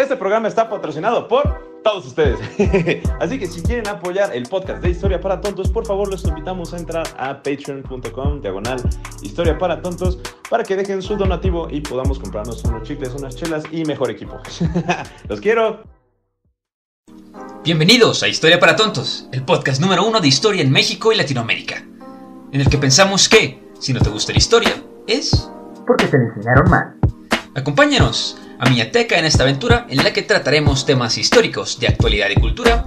Este programa está patrocinado por todos ustedes. Así que si quieren apoyar el podcast de Historia para Tontos, por favor los invitamos a entrar a patreon.com diagonal Historia para Tontos para que dejen su donativo y podamos comprarnos unos chicles, unas chelas y mejor equipo. los quiero. Bienvenidos a Historia para Tontos, el podcast número uno de historia en México y Latinoamérica, en el que pensamos que, si no te gusta la historia, es... Porque te enseñaron mal. Acompáñanos a Miñateca en esta aventura en la que trataremos temas históricos de actualidad y cultura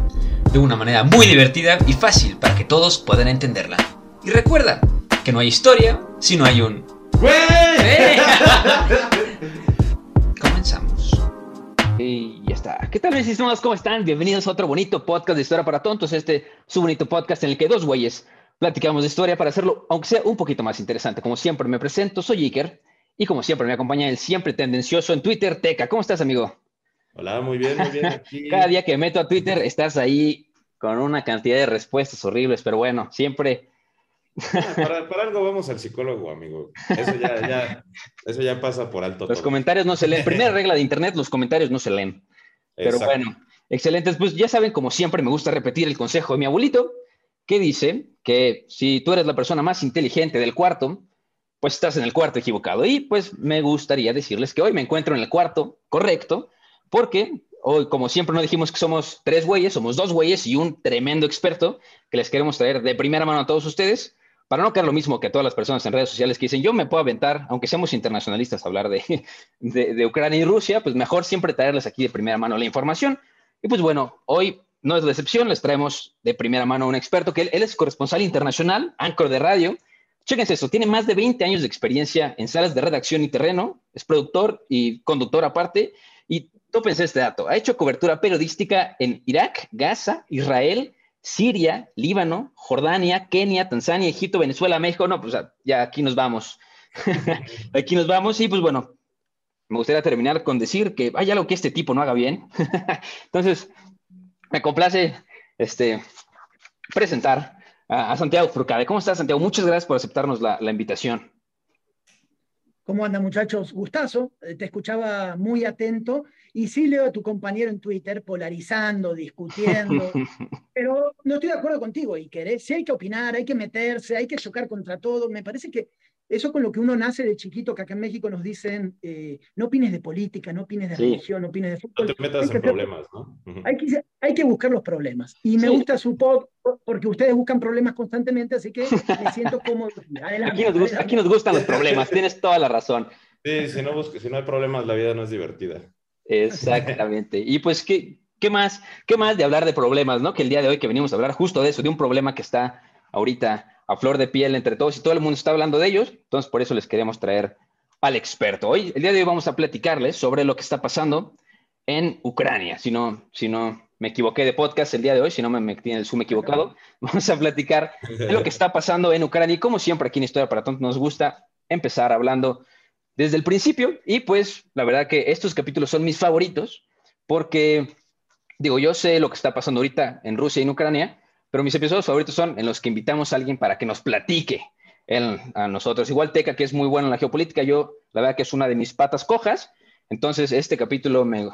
de una manera muy divertida y fácil para que todos puedan entenderla. Y recuerda que no hay historia si no hay un... ¡Eh! Comenzamos. Y ya está. ¿Qué tal, mis estimados? ¿Cómo están? Bienvenidos a otro bonito podcast de Historia para Tontos. Este su bonito podcast en el que dos güeyes platicamos de historia para hacerlo, aunque sea un poquito más interesante. Como siempre, me presento, soy Iker. Y como siempre, me acompaña el siempre tendencioso en Twitter, Teca. ¿Cómo estás, amigo? Hola, muy bien, muy bien. Aquí. Cada día que me meto a Twitter estás ahí con una cantidad de respuestas horribles, pero bueno, siempre Para, para algo vamos al psicólogo, amigo. Eso ya, ya, eso ya pasa por alto. los todo. comentarios no se leen. Primera regla de Internet, los comentarios no se leen. Pero Exacto. bueno, excelentes. Pues ya saben, como siempre, me gusta repetir el consejo de mi abuelito, que dice que si tú eres la persona más inteligente del cuarto, pues estás en el cuarto equivocado. Y pues me gustaría decirles que hoy me encuentro en el cuarto correcto, porque hoy, como siempre, no dijimos que somos tres güeyes, somos dos güeyes y un tremendo experto que les queremos traer de primera mano a todos ustedes. Para no quedar lo mismo que a todas las personas en redes sociales que dicen, yo me puedo aventar, aunque seamos internacionalistas, a hablar de, de, Ucrania y Rusia, pues mejor siempre traerles aquí de primera mano la información. Y pues bueno, hoy no es la excepción, les traemos de primera mano a un experto que él, él es corresponsal internacional, anchor de radio. Chéquense esto, tiene más de 20 años de experiencia en salas de redacción y terreno, es productor y conductor aparte. Y tópense este dato, ha hecho cobertura periodística en Irak, Gaza, Israel, Siria, Líbano, Jordania, Kenia, Tanzania, Egipto, Venezuela, México. No, pues ya aquí nos vamos. aquí nos vamos y pues bueno, me gustaría terminar con decir que hay algo que este tipo no haga bien. Entonces, me complace este, presentar a, Santiago Furcade. ¿Cómo estás, Santiago? Muchas gracias por aceptarnos la, la invitación. ¿Cómo andan muchachos? Gustazo, eh, te escuchaba muy atento y sí leo a tu compañero en Twitter polarizando, discutiendo, pero no estoy de acuerdo contigo, Iker. ¿eh? Sí hay que opinar, hay que meterse, hay que chocar contra todo. Me parece que eso con lo que uno nace de chiquito, que acá en México nos dicen, eh, no opines de política, no opines de Sí. religión, no opines de No fútbol. te metas hay que en hacer- problemas, ¿no? Hay que, hay que buscar los problemas. Y me Sí. gusta su pod porque ustedes buscan problemas constantemente, así que me siento cómodo. Adelante, Aquí nos, gusta- adelante. aquí nos gustan los problemas, tienes toda la razón. Sí, si no, si no hay problemas, la vida no es divertida. Exactamente. Y pues, ¿qué, qué más? ¿Qué más de hablar de problemas, no? Que el día de hoy que venimos a hablar justo de eso, de un problema que está ahorita a flor de piel entre todos y todo el mundo está hablando de ellos. Entonces, por eso les queremos traer al experto. Hoy, el día de hoy vamos a platicarles sobre lo que está pasando en Ucrania. Si no, si no me equivoqué de podcast el día de hoy, si no me metí el Zoom equivocado, vamos a platicar de lo que está pasando en Ucrania. Y como siempre aquí en Historia para Tontos nos gusta empezar hablando desde el principio. Y pues la verdad que estos capítulos son mis favoritos porque, digo, yo sé lo que está pasando ahorita en Rusia y en Ucrania, pero mis episodios favoritos son en los que invitamos a alguien para que nos platique a nosotros. Igual Teca, que es muy bueno en la geopolítica, yo la verdad que es una de mis patas cojas. Entonces este capítulo me,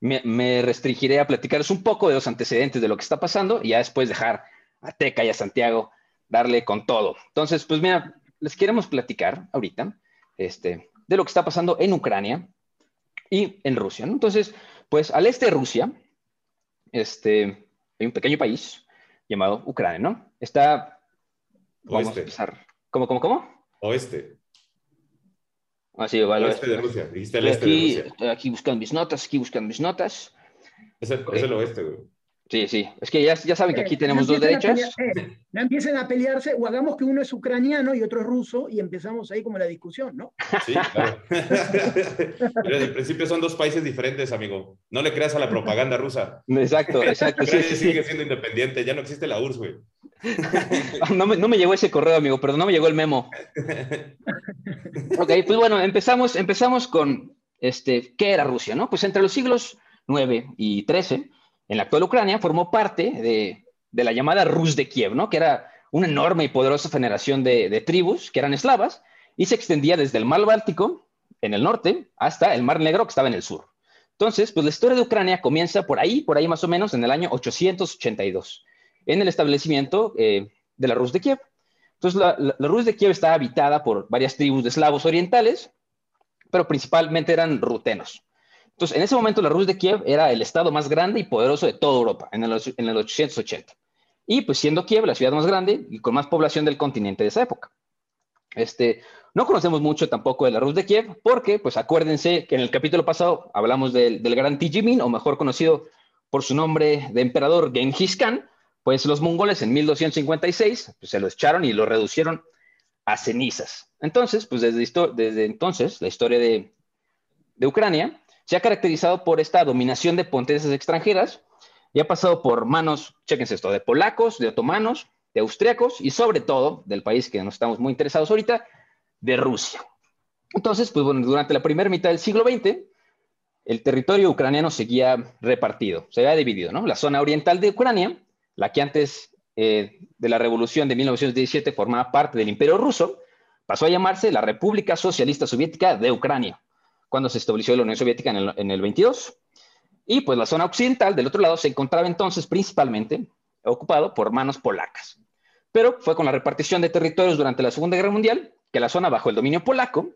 me, restringiré a platicarles un poco de los antecedentes de lo que está pasando y ya después dejar a Teca y a Santiago darle con todo. Entonces, pues mira, les queremos platicar ahorita este, de lo que está pasando en Ucrania y en Rusia. Entonces, pues al este de Rusia, este, hay un pequeño país llamado Ucrania, ¿no? Está, vamos a Oeste. empezar, ¿cómo, cómo, cómo? Oeste. Así, vale, Oeste de Rusia. Dijiste el Estoy este de aquí, Rusia. estoy aquí buscando mis notas, aquí buscando mis notas. Es el, es el oeste, güey. Sí, sí. Es que ya, ya saben que aquí tenemos dos derechos. Eh, no empiecen a pelearse o hagamos que uno es ucraniano y otro es ruso y empezamos ahí como la discusión, ¿no? Sí, claro. Pero desde el principio son dos países diferentes, amigo. No le creas a la propaganda rusa. Exacto, exacto. sí, sigue siendo independiente, ya no existe la URSS, güey. No me, no me, llegó ese correo, amigo, pero no me llegó el memo. Ok, pues bueno, empezamos, empezamos con este, ¿qué era Rusia? ¿no? Pues entre los siglos 9 y 13 en la actual Ucrania, formó parte de, la llamada Rus de Kiev, ¿no? que era una enorme y poderosa generación de, tribus que eran eslavas y se extendía desde el mar Báltico, en el norte, hasta el mar Negro, que estaba en el sur. Entonces, pues la historia de Ucrania comienza por ahí, por ahí más o menos, en el año 882, en el establecimiento eh, de la Rus de Kiev. Entonces, la, Rus de Kiev está habitada por varias tribus de eslavos orientales, pero principalmente eran rutenos. Entonces, en ese momento la Rus de Kiev era el estado más grande y poderoso de toda Europa, en el, en el 880. Y pues siendo Kiev la ciudad más grande y con más población del continente de esa época. Este, no conocemos mucho tampoco de la Rus de Kiev, porque, pues acuérdense que en el capítulo pasado hablamos del, del gran Tijimin, o mejor conocido por su nombre de emperador Genghis Khan, pues los mongoles en 1256 pues, se lo echaron y lo reducieron a cenizas. Entonces, pues desde, desde entonces, la historia de, de Ucrania se ha caracterizado por esta dominación de potencias extranjeras y ha pasado por manos, chequense esto, de polacos, de otomanos, de austriacos y sobre todo del país que nos estamos muy interesados ahorita, de Rusia. Entonces, pues bueno, durante la primera mitad del siglo XX, el territorio ucraniano seguía repartido, se había dividido, ¿no? La zona oriental de Ucrania, la que antes eh, de la revolución de 1917 formaba parte del imperio ruso, pasó a llamarse la República Socialista Soviética de Ucrania cuando se estableció la Unión Soviética en el, 22. Y pues la zona occidental del otro lado se encontraba entonces principalmente ocupado por manos polacas. Pero fue con la repartición de territorios durante la Segunda Guerra Mundial que la zona bajo el dominio polaco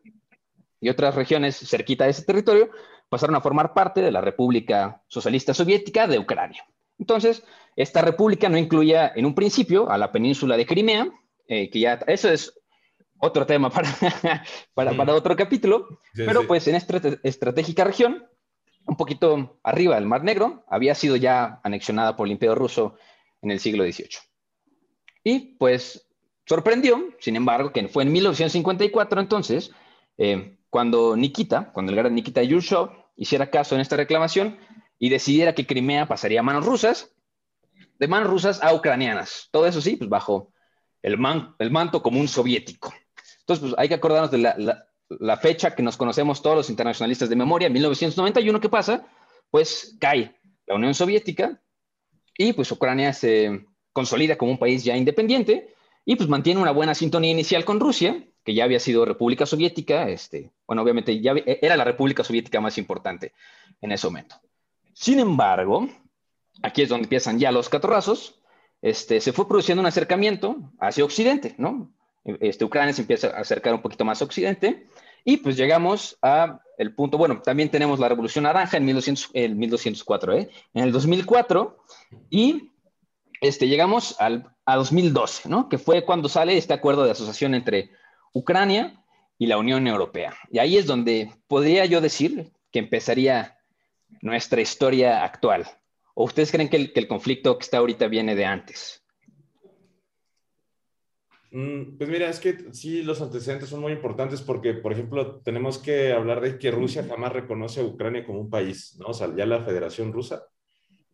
y otras regiones cerquita de ese territorio pasaron a formar parte de la República Socialista Soviética de Ucrania. Entonces, esta república no incluía en un principio a la península de Crimea, eh, que ya eso es otro tema para, para, para otro capítulo, pero pues en esta estratégica región, un poquito arriba del Mar Negro, había sido ya anexionada por el Imperio Ruso en el siglo XVIII. Y pues sorprendió, sin embargo, que fue en 1954 entonces, eh, cuando Nikita, cuando el gran Nikita Yushov hiciera caso en esta reclamación y decidiera que Crimea pasaría a manos rusas, de manos rusas a ucranianas. Todo eso sí, pues bajo el, el manto común soviético. Entonces, pues hay que acordarnos de la, fecha que nos conocemos todos los internacionalistas de memoria, 1991, ¿qué pasa? Pues cae la Unión Soviética y pues Ucrania se consolida como un país ya independiente y pues mantiene una buena sintonía inicial con Rusia, que ya había sido República Soviética, este, bueno, obviamente ya era la República Soviética más importante en ese momento. Sin embargo, aquí es donde empiezan ya los catorrazos, este, se fue produciendo un acercamiento hacia Occidente, ¿no? Este, Ucrania se empieza a acercar un poquito más a Occidente y pues llegamos a el punto, bueno, también tenemos la Revolución Naranja en 1200, el 1204, ¿eh? en el 2004 y este, llegamos al, a 2012, ¿no? que fue cuando sale este acuerdo de asociación entre Ucrania y la Unión Europea. Y ahí es donde podría yo decir que empezaría nuestra historia actual. ¿O ustedes creen que el, que el conflicto que está ahorita viene de antes? Mm, pues mira, es que sí, los antecedentes son muy importantes porque, por ejemplo, tenemos que hablar de que Rusia jamás reconoce a Ucrania como un país, ¿no? O sea, ya la Federación Rusa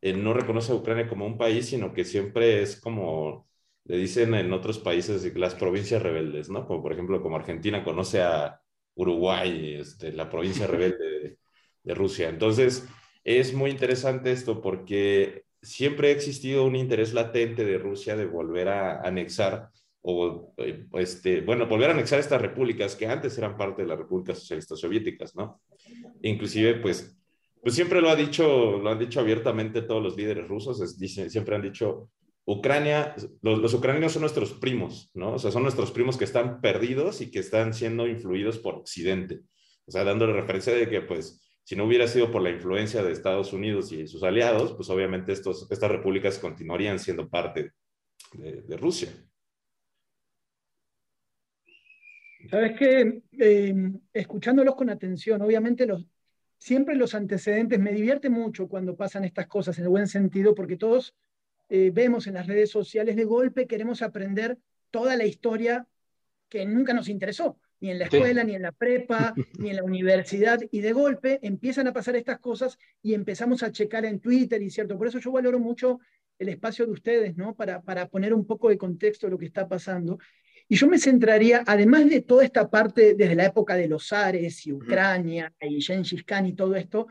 eh, no reconoce a Ucrania como un país, sino que siempre es como le dicen en otros países las provincias rebeldes, ¿no? Como por ejemplo, como Argentina conoce a Uruguay, este, la provincia rebelde de Rusia. Entonces, es muy interesante esto porque siempre ha existido un interés latente de Rusia de volver a anexar o, eh, este, bueno, volver a anexar estas repúblicas que antes eran parte de las repúblicas socialistas soviéticas, ¿no? Inclusive, pues, pues siempre lo ha dicho, lo han dicho abiertamente todos los líderes rusos, dicen, siempre han dicho, Ucrania, los, los, ucranianos son nuestros primos, ¿no? O sea, son nuestros primos que están perdidos y que están siendo influidos por Occidente. O sea, dándole referencia de que, pues, si no hubiera sido por la influencia de Estados Unidos y sus aliados, pues obviamente estos, estas repúblicas continuarían siendo parte de, de Rusia. Sabes que, eh, escuchándolos con atención, obviamente los, siempre los antecedentes, me divierte mucho cuando pasan estas cosas en el buen sentido, porque todos eh, vemos en las redes sociales de golpe, queremos aprender toda la historia que nunca nos interesó, ni en la escuela, ni en la prepa, ni en la universidad, y de golpe empiezan a pasar estas cosas y empezamos a checar en Twitter, y cierto, por eso yo valoro mucho el espacio de ustedes, ¿no? Para, para poner un poco de contexto lo que está pasando. Y yo me centraría, además de toda esta parte desde la época de los Ares y Ucrania y Gengis Khan y todo esto,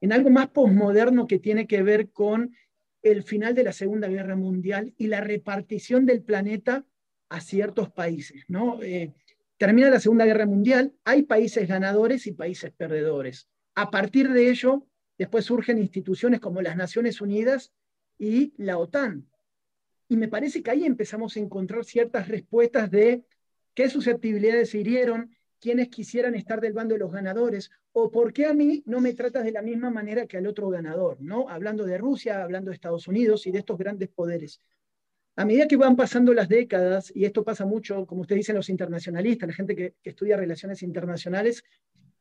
en algo más posmoderno que tiene que ver con el final de la Segunda Guerra Mundial y la repartición del planeta a ciertos países. ¿no? Eh, termina la Segunda Guerra Mundial, hay países ganadores y países perdedores. A partir de ello, después surgen instituciones como las Naciones Unidas y la OTAN, y me parece que ahí empezamos a encontrar ciertas respuestas de qué susceptibilidades se hirieron, quiénes quisieran estar del bando de los ganadores, o por qué a mí no me tratas de la misma manera que al otro ganador, ¿no? Hablando de Rusia, hablando de Estados Unidos y de estos grandes poderes. A medida que van pasando las décadas, y esto pasa mucho, como ustedes dicen, los internacionalistas, la gente que, estudia relaciones internacionales,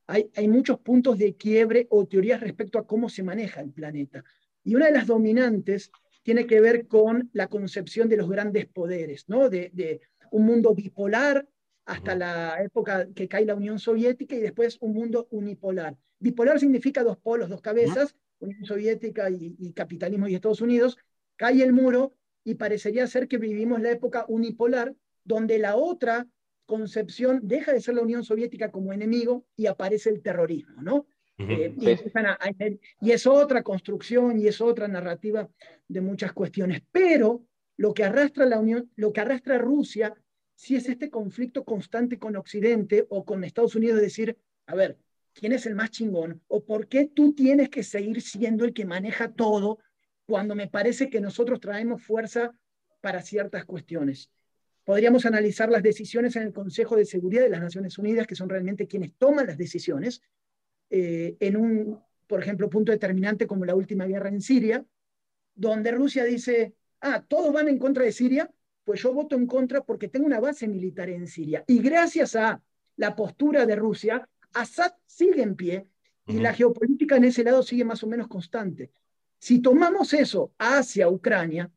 hay, hay muchos puntos de quiebre o teorías respecto a cómo se maneja el planeta. Y una de las dominantes tiene que ver con la concepción de los grandes poderes, ¿no? de, un mundo bipolar hasta la época que cae la Unión Soviética y después un mundo unipolar. Bipolar significa dos polos, dos cabezas, Unión Soviética y, capitalismo y Estados Unidos, cae el muro y parecería ser que vivimos la época unipolar, donde la otra concepción deja de ser la Unión Soviética como enemigo y aparece el terrorismo, ¿no? Eh, y, es otra construcción y es otra narrativa de muchas cuestiones. Pero lo que arrastra la Unión, lo que arrastra Rusia, si es este conflicto constante con Occidente o con Estados Unidos, decir, a ver, ¿quién es el más chingón? ¿O por qué tú tienes que seguir siendo el que maneja todo cuando me parece que nosotros traemos fuerza para ciertas cuestiones? Podríamos analizar las decisiones en el Consejo de Seguridad de las Naciones Unidas, que son realmente quienes toman las decisiones, eh, en un, por ejemplo, punto determinante como la última guerra en Siria, donde Rusia dice, ah, todos van en contra de Siria, pues yo voto en contra porque tengo una base militar en Siria. Y gracias a la postura de Rusia, Assad sigue en pie y la geopolítica en ese lado sigue más o menos constante. Si tomamos eso hacia Ucrania,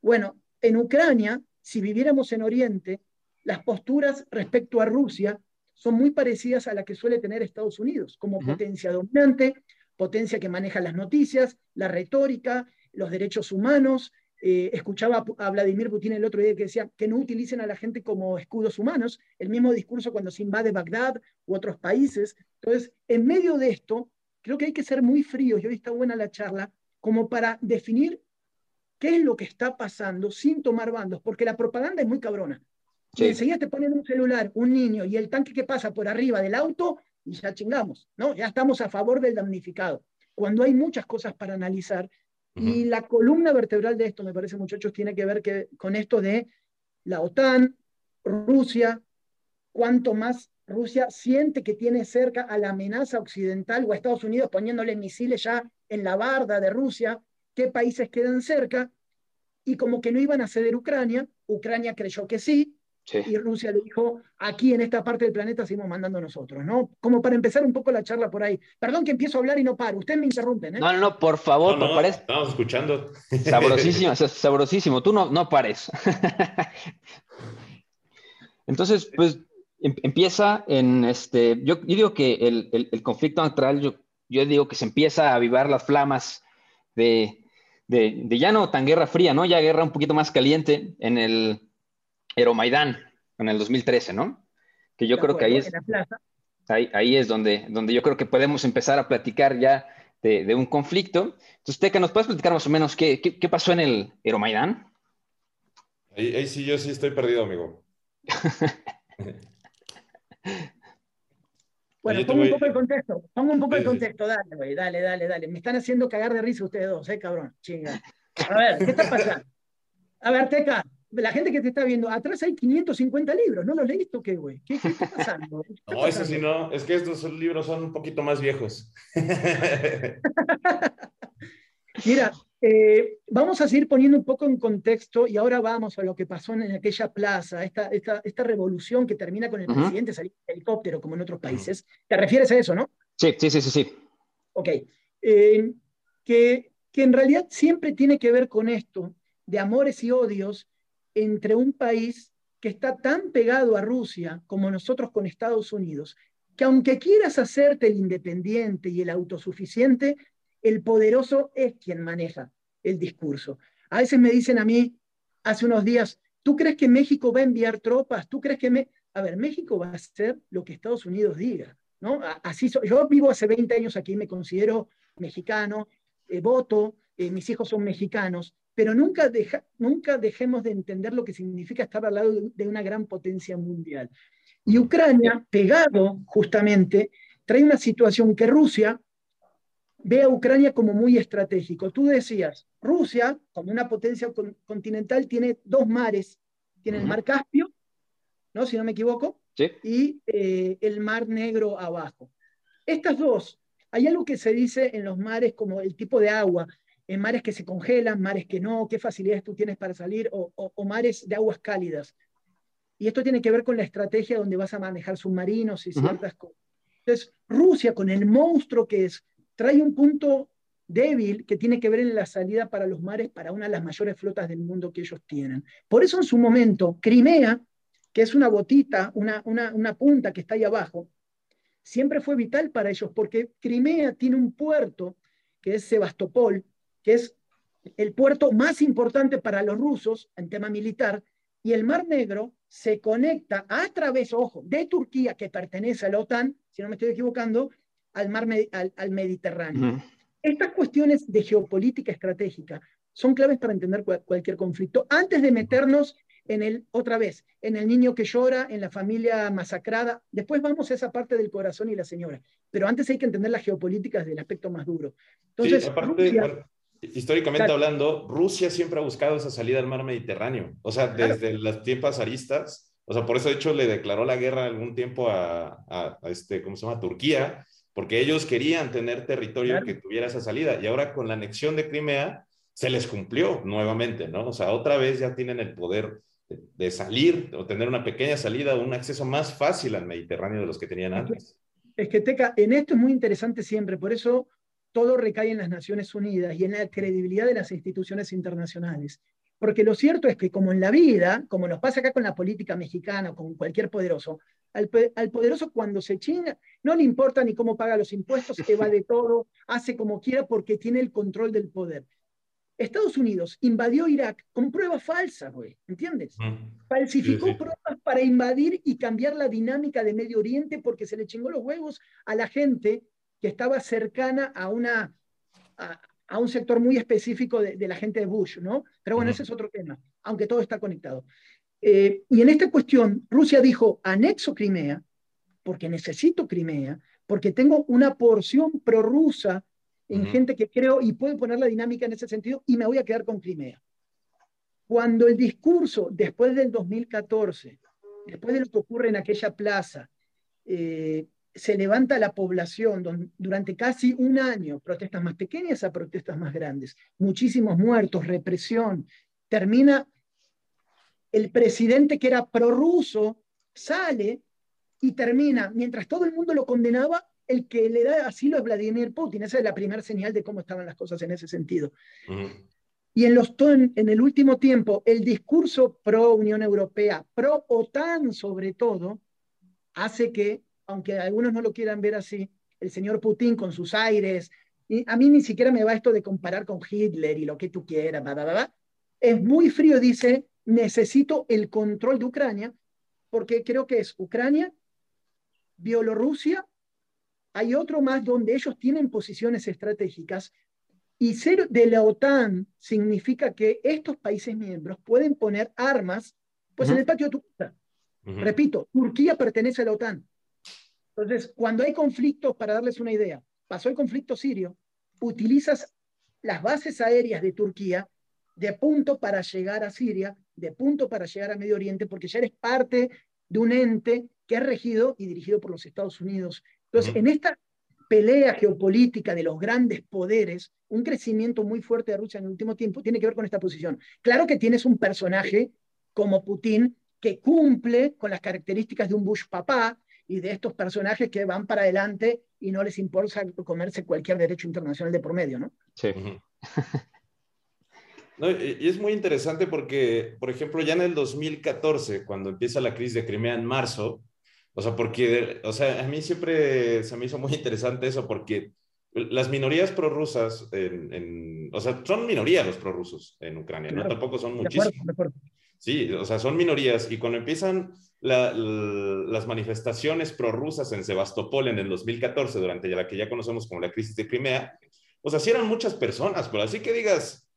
bueno, en Ucrania, si viviéramos en Oriente, las posturas respecto a Rusia son muy parecidas a la que suele tener Estados Unidos, como potencia dominante, potencia que maneja las noticias, la retórica, los derechos humanos. Eh, escuchaba a Vladimir Putin el otro día que decía que no utilicen a la gente como escudos humanos, el mismo discurso cuando se invade Bagdad u otros países. Entonces, en medio de esto, creo que hay que ser muy fríos, y hoy está buena la charla, como para definir qué es lo que está pasando sin tomar bandos, porque la propaganda es muy cabrona. Y enseguida te ponen un celular, un niño y el tanque que pasa por arriba del auto y ya chingamos, ¿no? Ya estamos a favor del damnificado. Cuando hay muchas cosas para analizar y la columna vertebral de esto, me parece, muchachos, tiene que ver que, con esto de la OTAN, Rusia, cuanto más Rusia siente que tiene cerca a la amenaza occidental o a Estados Unidos poniéndole misiles ya en la barda de Rusia, qué países quedan cerca, y como que no iban a ceder Ucrania, Ucrania creyó que sí, y Rusia le dijo, aquí en esta parte del planeta seguimos mandando nosotros, ¿no? Como para empezar un poco la charla por ahí. Perdón que empiezo a hablar y no paro, ustedes me interrumpen, ¿eh? No, no, no, por favor, no, Estamos escuchando. Sabrosísimo, sabrosísimo, tú no, no pares. Entonces, pues em, empieza en este, yo, digo que el, el, conflicto natural, yo, yo, digo que se empieza a avivar las flamas de, de, de ya no tan guerra fría, ¿no? Ya guerra un poquito más caliente en el Euromaidán en el 2013, ¿no? Que yo creo que ahí es, ahí, es donde, donde yo creo que podemos empezar a platicar ya de, un conflicto. Entonces, Teca, ¿nos puedes platicar más o menos qué, qué, pasó en el Euromaidán? Ahí, sí, yo sí estoy perdido, amigo. bueno, pongo un poco el contexto, pongo un poco el contexto, dale, güey, dale, dale, dale. Me están haciendo cagar de risa ustedes dos, eh, cabrón, chinga. A ver, ¿qué está pasando? A ver, Teca, la gente que te está viendo, atrás hay 550 libros, ¿no los leíste o qué, güey? ¿Qué, está pasando? no, eso sí no, es que estos libros son un poquito más viejos. Mira, eh, vamos a seguir poniendo un poco en contexto y ahora vamos a lo que pasó en aquella plaza, esta, esta, esta revolución que termina con el presidente saliendo en helicóptero, como en otros países. ¿Te refieres a eso, no? Sí, sí, sí, sí. sí. Ok. Eh, que, que en realidad siempre tiene que ver con esto, de amores y odios entre un país que está tan pegado a Rusia como nosotros con Estados Unidos, que aunque quieras hacerte el independiente y el autosuficiente, el poderoso es quien maneja el discurso. A veces me dicen a mí, hace unos días, ¿tú crees que México va a enviar tropas? ¿Tú crees que me... A ver, México va a hacer lo que Estados Unidos diga, ¿no? Así yo vivo hace 20 años aquí, me considero mexicano, eh, voto, eh, mis hijos son mexicanos, pero nunca, nunca dejemos de entender lo que significa estar al lado de, una gran potencia mundial. Y Ucrania, pegado justamente, trae una situación que Rusia ve a Ucrania como muy estratégico. Tú decías, Rusia, como una potencia continental, tiene dos mares. Tiene el mar Caspio, ¿no? si no me equivoco, y eh, el mar Negro abajo. Estas dos, hay algo que se dice en los mares como el tipo de agua en mares que se congelan, mares que no, qué facilidades tú tienes para salir, o, mares de aguas cálidas. Y esto tiene que ver con la estrategia donde vas a manejar submarinos y ciertas cosas. Entonces, Rusia, con el monstruo que es, trae un punto débil que tiene que ver en la salida para los mares para una de las mayores flotas del mundo que ellos tienen. Por eso en su momento, Crimea, que es una botita, una, una, una punta que está ahí abajo, siempre fue vital para ellos, porque Crimea tiene un puerto, que es Sebastopol, que es el puerto más importante para los rusos en tema militar, y el Mar Negro se conecta a través, ojo, de Turquía, que pertenece a la OTAN, si no me estoy equivocando, al, mar, al, Mediterráneo. Estas cuestiones de geopolítica estratégica son claves para entender cualquier conflicto. Antes de meternos en el, otra vez, en el niño que llora, en la familia masacrada, después vamos a esa parte del corazón y la señora. Pero antes hay que entender las geopolíticas del aspecto más duro. Entonces, históricamente hablando, Rusia siempre ha buscado esa salida al mar Mediterráneo. O sea, desde las tiempos aristas, o sea, por eso de hecho le declaró la guerra algún tiempo a, a, este, ¿cómo se llama? Turquía, porque ellos querían tener territorio que tuviera esa salida. Y ahora con la anexión de Crimea, se les cumplió nuevamente, ¿no? O sea, otra vez ya tienen el poder de, salir o tener una pequeña salida o un acceso más fácil al Mediterráneo de los que tenían antes. Es que, Teca, en esto es muy interesante siempre, por eso todo recae en las Naciones Unidas y en la credibilidad de las instituciones internacionales. Porque lo cierto es que como en la vida, como nos pasa acá con la política mexicana o con cualquier poderoso, al, poderoso cuando se chinga, no le importa ni cómo paga los impuestos, de todo, hace como quiera porque tiene el control del poder. Estados Unidos invadió Irak con pruebas falsas, güey, ¿entiendes? Falsificó pruebas para invadir y cambiar la dinámica de Medio Oriente porque se le chingó los huevos a la gente que estaba cercana a, una, a, un sector muy específico de, la gente de Bush, ¿no? Pero bueno, ese es otro tema, aunque todo está conectado. Eh, y en esta cuestión, Rusia dijo, anexo Crimea, porque necesito Crimea, porque tengo una porción prorrusa en gente que creo y puedo poner la dinámica en ese sentido y me voy a quedar con Crimea. Cuando el discurso, después del 2014, después de lo que ocurre en aquella plaza, eh, se levanta la población durante casi un año, protestas más pequeñas a protestas más grandes, muchísimos muertos, represión, termina el presidente que era prorruso, sale y termina, mientras todo el mundo lo condenaba, el que le da asilo es Vladimir Putin. Esa es la primera señal de cómo estaban las cosas en ese sentido. Y en, los, en el último tiempo, el discurso pro Unión Europea, pro OTAN sobre todo, hace que aunque algunos no lo quieran ver así, el señor Putin con sus aires, y a mí ni siquiera me va esto de comparar con Hitler y lo que tú quieras, es muy frío, dice, necesito el control de Ucrania, porque creo que es Ucrania, Bielorrusia, hay otro más donde ellos tienen posiciones estratégicas, y ser de la OTAN significa que estos países miembros pueden poner armas pues en el patio de tu casa. Repito, Turquía pertenece a la OTAN. Entonces, cuando hay conflictos, para darles una idea, pasó el conflicto sirio, utilizas las bases aéreas de Turquía de punto para llegar a Siria, de punto para llegar a Medio Oriente, porque ya eres parte de un ente que es regido y dirigido por los Estados Unidos. Entonces, en esta pelea geopolítica de los grandes poderes, un crecimiento muy fuerte de Rusia en el último tiempo tiene que ver con esta posición. Claro que tienes un personaje como Putin que cumple con las características de un Bush papá, y de estos personajes que van para adelante y no les importa comerse cualquier derecho internacional de por medio, ¿no? Sí. y es muy interesante porque, por ejemplo, ya en el 2014, cuando empieza la crisis de Crimea en marzo, o sea, porque, o sea, a mí siempre se me hizo muy interesante eso porque las minorías prorrusas, en, o sea, son minorías los prorrusos en Ucrania, ¿no? Tampoco son muchísimos. Sí, o sea, son minorías. Y cuando empiezan las manifestaciones prorrusas en Sebastopol en el 2014, durante la que ya conocemos como la crisis de Crimea, o sea, sí eran muchas personas, pero así que digas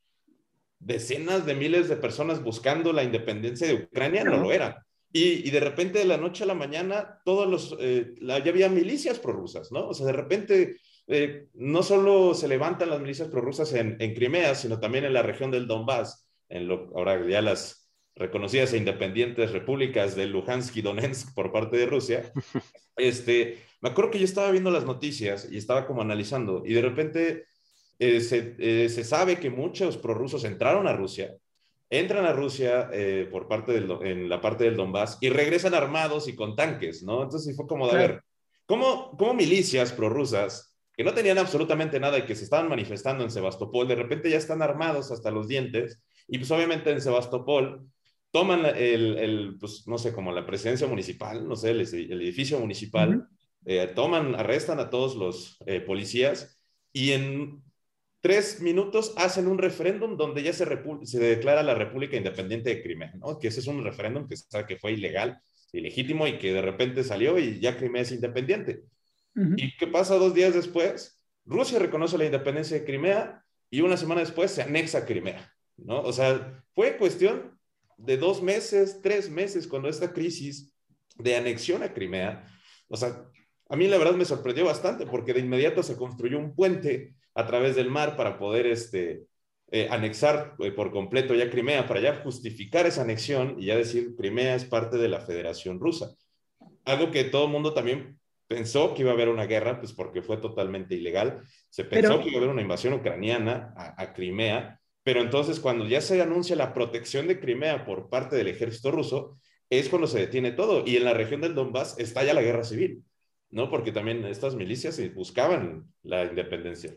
decenas de miles de personas buscando la independencia de Ucrania, no lo eran. Y, de repente, de la noche a la mañana, todos los, eh, ya había milicias prorrusas, ¿no? O sea, de repente eh, no solo se levantan las milicias prorrusas en, en Crimea, sino también en la región del Donbass, en lo, ahora ya las reconocidas e independientes repúblicas de Luhansk y Donetsk por parte de Rusia. Este, me acuerdo que yo estaba viendo las noticias y estaba como analizando, y de repente eh, se, eh, se, sabe que muchos prorrusos entraron a Rusia, entran a Rusia por parte del, en la parte del Donbass y regresan armados y con tanques, ¿no? Entonces fue como de, ver, ¿cómo, cómo milicias prorrusas que no tenían absolutamente nada y que se estaban manifestando en Sebastopol, de repente ya están armados hasta los dientes y pues obviamente en Sebastopol toman el, pues no sé, como la presidencia municipal, no sé, el, edificio municipal, eh, toman, arrestan a todos los eh, policías y en tres minutos hacen un referéndum donde ya se, se declara la República Independiente de Crimea, ¿no? Que ese es un referéndum que, que fue ilegal, ilegítimo y que de repente salió y ya Crimea es independiente. ¿Y qué pasa dos días después? Rusia reconoce la independencia de Crimea y una semana después se anexa Crimea, ¿no? O sea, fue cuestión de dos meses, tres meses, cuando esta crisis de anexión a Crimea, o sea, a mí la verdad me sorprendió bastante porque de inmediato se construyó un puente a través del mar para poder este, eh, anexar eh, por completo ya Crimea, para ya justificar esa anexión y ya decir Crimea es parte de la Federación Rusa. Algo que todo el mundo también pensó que iba a haber una guerra, pues porque fue totalmente ilegal. Se pensó que iba a haber una invasión ucraniana a, Crimea, pero entonces cuando ya se anuncia la protección de Crimea por parte del ejército ruso, es cuando se detiene todo. Y en la región del Donbass estalla la guerra civil, ¿no? Porque también estas milicias buscaban la independencia.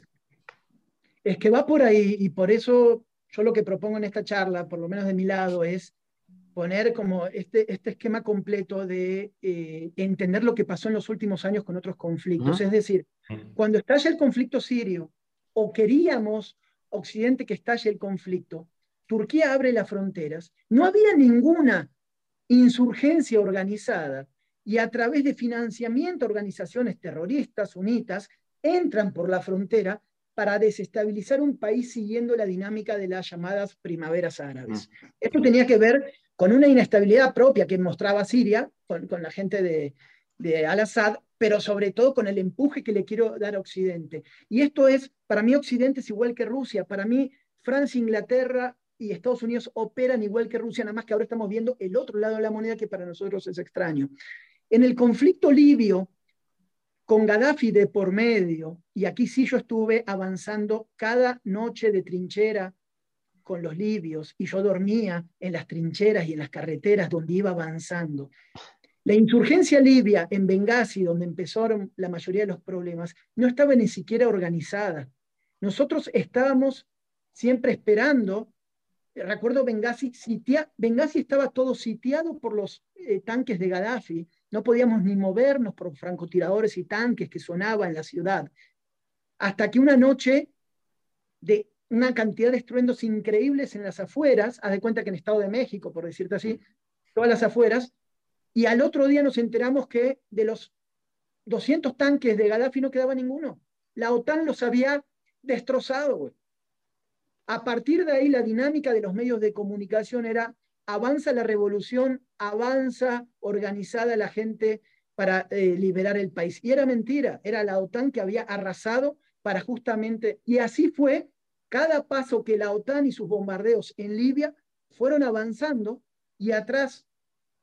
Es que va por ahí y por eso yo lo que propongo en esta charla, por lo menos de mi lado, es poner como este, este esquema completo de eh, entender lo que pasó en los últimos años con otros conflictos. Es decir, cuando estalla el conflicto sirio, o queríamos Occidente que estalle el conflicto, Turquía abre las fronteras, no había ninguna insurgencia organizada y a través de financiamiento organizaciones terroristas sunitas entran por la frontera para desestabilizar un país siguiendo la dinámica de las llamadas primaveras árabes. Esto tenía que ver con una inestabilidad propia que mostraba Siria, con, la gente de, de Al-Assad, pero sobre todo con el empuje que le quiero dar a Occidente. Y esto es, para mí Occidente es igual que Rusia, para mí Francia, Inglaterra y Estados Unidos operan igual que Rusia, nada más que ahora estamos viendo el otro lado de la moneda que para nosotros es extraño. En el conflicto libio, con Gaddafi de por medio, y aquí sí yo estuve avanzando cada noche de trinchera con los libios y yo dormía en las trincheras y en las carreteras donde iba avanzando. La insurgencia libia en Benghazi, donde empezaron la mayoría de los problemas, no estaba ni siquiera organizada. Nosotros estábamos siempre esperando, recuerdo Benghazi, sitia, Benghazi estaba todo sitiado por los eh, tanques de Gaddafi, no podíamos ni movernos por francotiradores y tanques que sonaban en la ciudad, hasta que una noche de una cantidad de estruendos increíbles en las afueras, haz de cuenta que en Estado de México, por decirte así, todas las afueras, y al otro día nos enteramos que de los 200 tanques de Gaddafi no quedaba ninguno. La OTAN los había destrozado. A partir de ahí la dinámica de los medios de comunicación era avanza la revolución, avanza organizada la gente para eh, liberar el país. Y era mentira, era la OTAN que había arrasado para justamente, y así fue cada paso que la OTAN y sus bombardeos en Libia fueron avanzando y atrás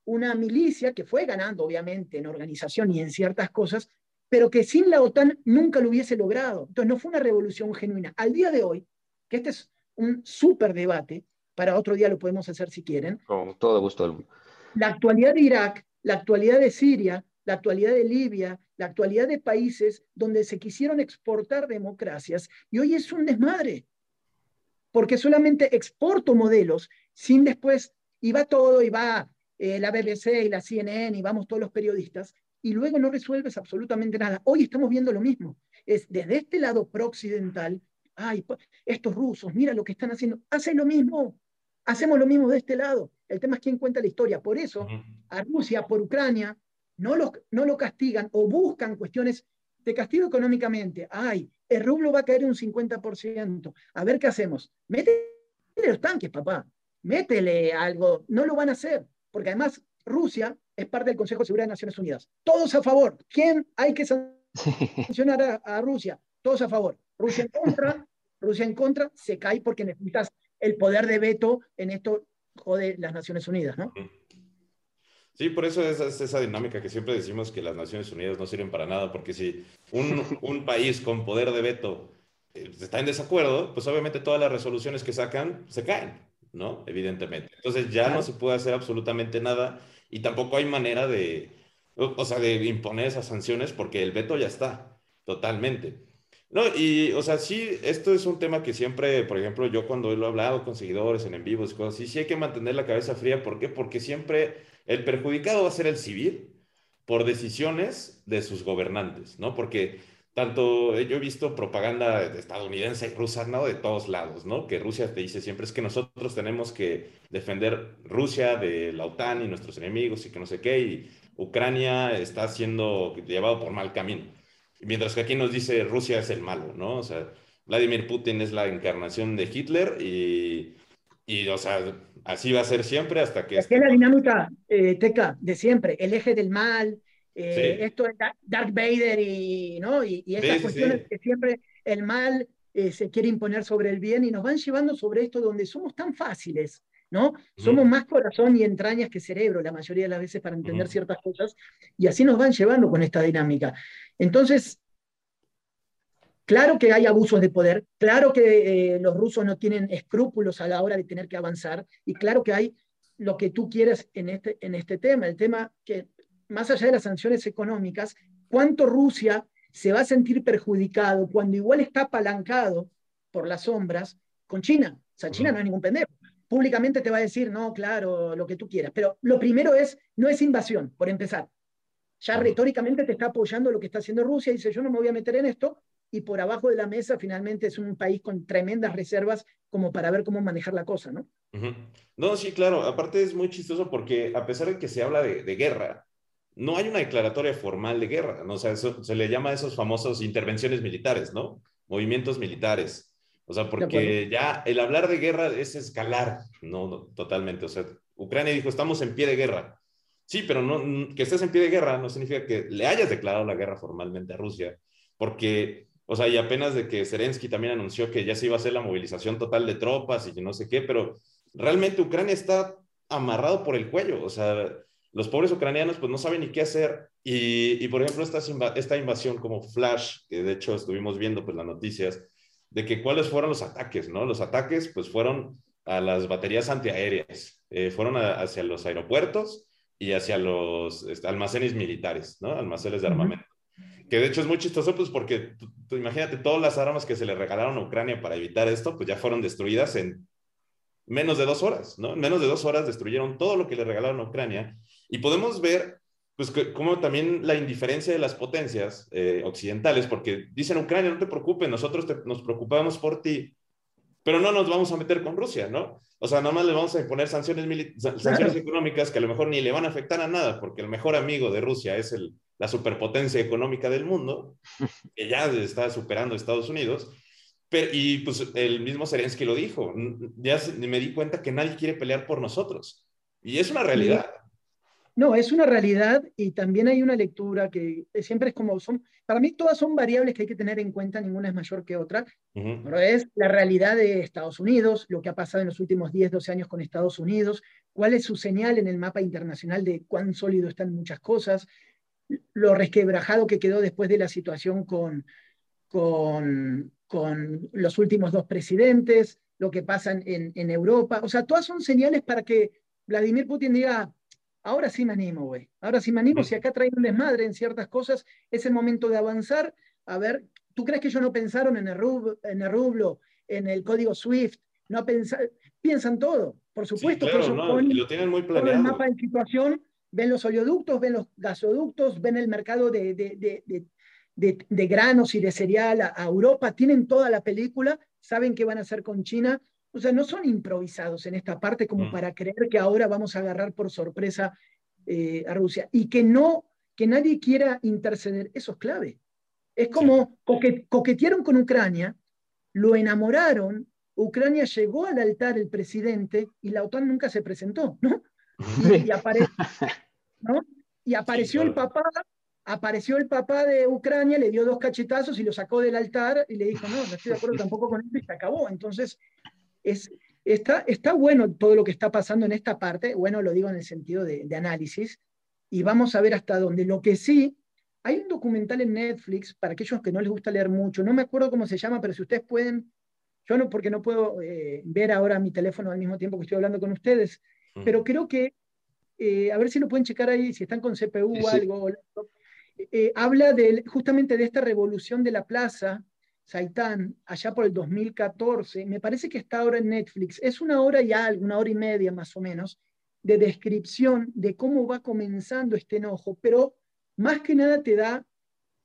una milicia que fue ganando obviamente en organización y en ciertas cosas, pero que sin la OTAN nunca lo hubiese logrado. Entonces no fue una revolución genuina. Al día de hoy, que este es un súper debate, para otro día lo podemos hacer si quieren. Con todo gusto La actualidad de Irak, la actualidad de Siria, la actualidad de Libia, la actualidad de países donde se quisieron exportar democracias y hoy es un desmadre, porque solamente exporto modelos sin después, y va todo, y va eh, la BBC y la CNN, y vamos todos los periodistas, y luego no resuelves absolutamente nada. Hoy estamos viendo lo mismo. Es desde este lado pro-occidental, ay, estos rusos, mira lo que están haciendo, hacen lo mismo, hacemos lo mismo de este lado. El tema es quién cuenta la historia. Por eso, a Rusia, por Ucrania, no lo, no lo castigan o buscan cuestiones de castigo económicamente. Ay, el rublo va a caer un 50%. A ver qué hacemos. Métele los tanques, papá. Métele algo. No lo van a hacer. Porque además Rusia es parte del Consejo de Seguridad de Naciones Unidas. Todos a favor. ¿Quién hay que sancionar a, a Rusia? Todos a favor. Rusia en contra. Rusia en contra. Se cae porque necesitas el poder de veto en esto jode las Naciones Unidas, ¿no? Sí, por eso es, esa dinámica que siempre decimos que las Naciones Unidas no sirven para nada, porque si un, un país con poder de veto eh, está en desacuerdo, pues obviamente todas las resoluciones que sacan se caen, ¿no? Evidentemente. Entonces ya no se puede hacer absolutamente nada y tampoco hay manera de, o sea, de imponer esas sanciones porque el veto ya está, totalmente. No, y, o sea, sí, esto es un tema que siempre, por ejemplo, yo cuando lo he hablado con seguidores en en vivos, cosas así, sí hay que mantener la cabeza fría. ¿Por qué? Porque siempre el perjudicado va a ser el civil por decisiones de sus gobernantes, ¿no? Porque tanto yo he visto propaganda estadounidense y rusa, ¿no? De todos lados, ¿no? Que Rusia te dice siempre es que nosotros tenemos que defender Rusia de la OTAN y nuestros enemigos y que no sé qué, y Ucrania está siendo llevado por mal camino. Mientras que aquí nos dice Rusia es el malo, ¿no? O sea, Vladimir Putin es la encarnación de Hitler y, y o sea, así va a ser siempre hasta que... Es que la dinámica, eh, Teca, de siempre, el eje del mal, eh, esto es Darth Vader y, ¿no? y, y estas cuestiones que siempre el mal eh, se quiere imponer sobre el bien y nos van llevando sobre esto donde somos tan fáciles, ¿no? Somos más corazón y entrañas que cerebro la mayoría de las veces para entender ciertas cosas y así nos van llevando con esta dinámica. Entonces, Claro que hay abusos de poder, claro que eh, los rusos no tienen escrúpulos a la hora de tener que avanzar y claro que hay lo que tú quieres en este, en este tema, el tema que más allá de las sanciones económicas, cuánto Rusia se va a sentir perjudicado cuando igual está apalancado por las sombras con China. O sea, China no es ningún pendejo. Públicamente te va a decir, no, claro, lo que tú quieras. Pero lo primero es, no es invasión, por empezar. Ya retóricamente te está apoyando lo que está haciendo Rusia y dice, yo no me voy a meter en esto, y por abajo de la mesa finalmente es un país con tremendas reservas como para ver cómo manejar la cosa, ¿no? No, sí, claro. Aparte es muy chistoso porque a pesar de que se habla de, guerra, no hay una declaratoria formal de guerra, ¿no? O sea, eso, se le llama a esos famosos intervenciones militares, ¿no? Movimientos militares. O sea, porque ya el hablar de guerra es escalar, ¿no? Totalmente. O sea, Ucrania dijo, estamos en pie de guerra. Sí, pero no, que estés en pie de guerra no significa que le hayas declarado la guerra formalmente a Rusia, porque o sea, y apenas de que Zelensky también anunció que ya se iba a hacer la movilización total de tropas y que no sé qué, pero realmente Ucrania está amarrado por el cuello. O sea, los pobres ucranianos pues no saben ni qué hacer. Y, y por ejemplo, esta, esta invasión como Flash, que de hecho estuvimos viendo pues las noticias, de que cuáles fueron los ataques, ¿no? Los ataques pues fueron a las baterías antiaéreas, eh, fueron hacia los aeropuertos y hacia los este, almacenes militares, ¿no? Almacenes de armamento. Que de hecho es muy chistoso, pues porque imagínate todas las armas que se le regalaron a Ucrania para evitar esto, pues ya fueron destruidas en menos de dos horas, ¿no? En menos de dos horas destruyeron todo lo que le regalaron a Ucrania. Y podemos ver, pues, cómo también la indiferencia de las potencias eh, occidentales, porque dicen Ucrania, no te preocupes, nosotros nos preocupamos por ti, pero no nos vamos a meter con Rusia, ¿no? O sea, nada más le vamos a imponer sanciones, sanciones económicas que a lo mejor ni le van a afectar a nada, porque el mejor amigo de Rusia es el, la superpotencia económica del mundo, que ya está superando a Estados Unidos. Pero, y pues el mismo Zelensky lo dijo, ya me di cuenta que nadie quiere pelear por nosotros. Y es una realidad. No, es una realidad y también hay una lectura que siempre es como son, para mí todas son variables que hay que tener en cuenta, ninguna es mayor que otra, pero es la realidad de Estados Unidos, lo que ha pasado en los últimos 10, 12 años con Estados Unidos, cuál es su señal en el mapa internacional de cuán sólido están muchas cosas, lo resquebrajado que quedó después de la situación con, con, con los últimos dos presidentes, lo que pasa en, en, Europa. O sea, todas son señales para que Vladimir Putin diga, ahora sí me animo, güey. Ahora sí me animo. Si acá traen un desmadre en ciertas cosas, es el momento de avanzar. A ver, ¿tú crees que ellos no pensaron en el, rublo, en el rublo, en el código SWIFT? No piensan todo. Por supuesto que ellos lo tienen muy planeado. el mapa en situación, ven los oleoductos, ven los gasoductos, ven el mercado de, de, de, de granos y de cereal a, Europa, tienen toda la película, saben qué van a hacer con China. O sea, no son improvisados en esta parte como mm. para creer que ahora vamos a agarrar por sorpresa eh, a Rusia. Y que no, que nadie quiera interceder, eso es clave. Es como coquetearon con Ucrania, lo enamoraron, Ucrania llegó al altar el presidente y la OTAN nunca se presentó, ¿no? Y, y apareció el papá, apareció el papá de Ucrania, le dio dos cachetazos y lo sacó del altar y le dijo, no, no estoy de acuerdo tampoco con esto y se acabó. Entonces, es, está, está bueno todo lo que está pasando en esta parte, bueno, lo digo en el sentido de, de análisis, y vamos a ver hasta dónde. Lo que sí, hay un documental en Netflix, para aquellos que no les gusta leer mucho, no me acuerdo cómo se llama, pero si ustedes pueden, yo no, porque no puedo eh, ver ahora mi teléfono al mismo tiempo que estoy hablando con ustedes, pero creo que, eh, a ver si lo pueden checar ahí, si están con CPU o algo, eh, habla de, justamente de esta revolución de la plaza, Saitán, allá por el 2014, me parece que está ahora en Netflix, es una hora y algo, una hora y media más o menos, de descripción de cómo va comenzando este enojo, pero más que nada te da,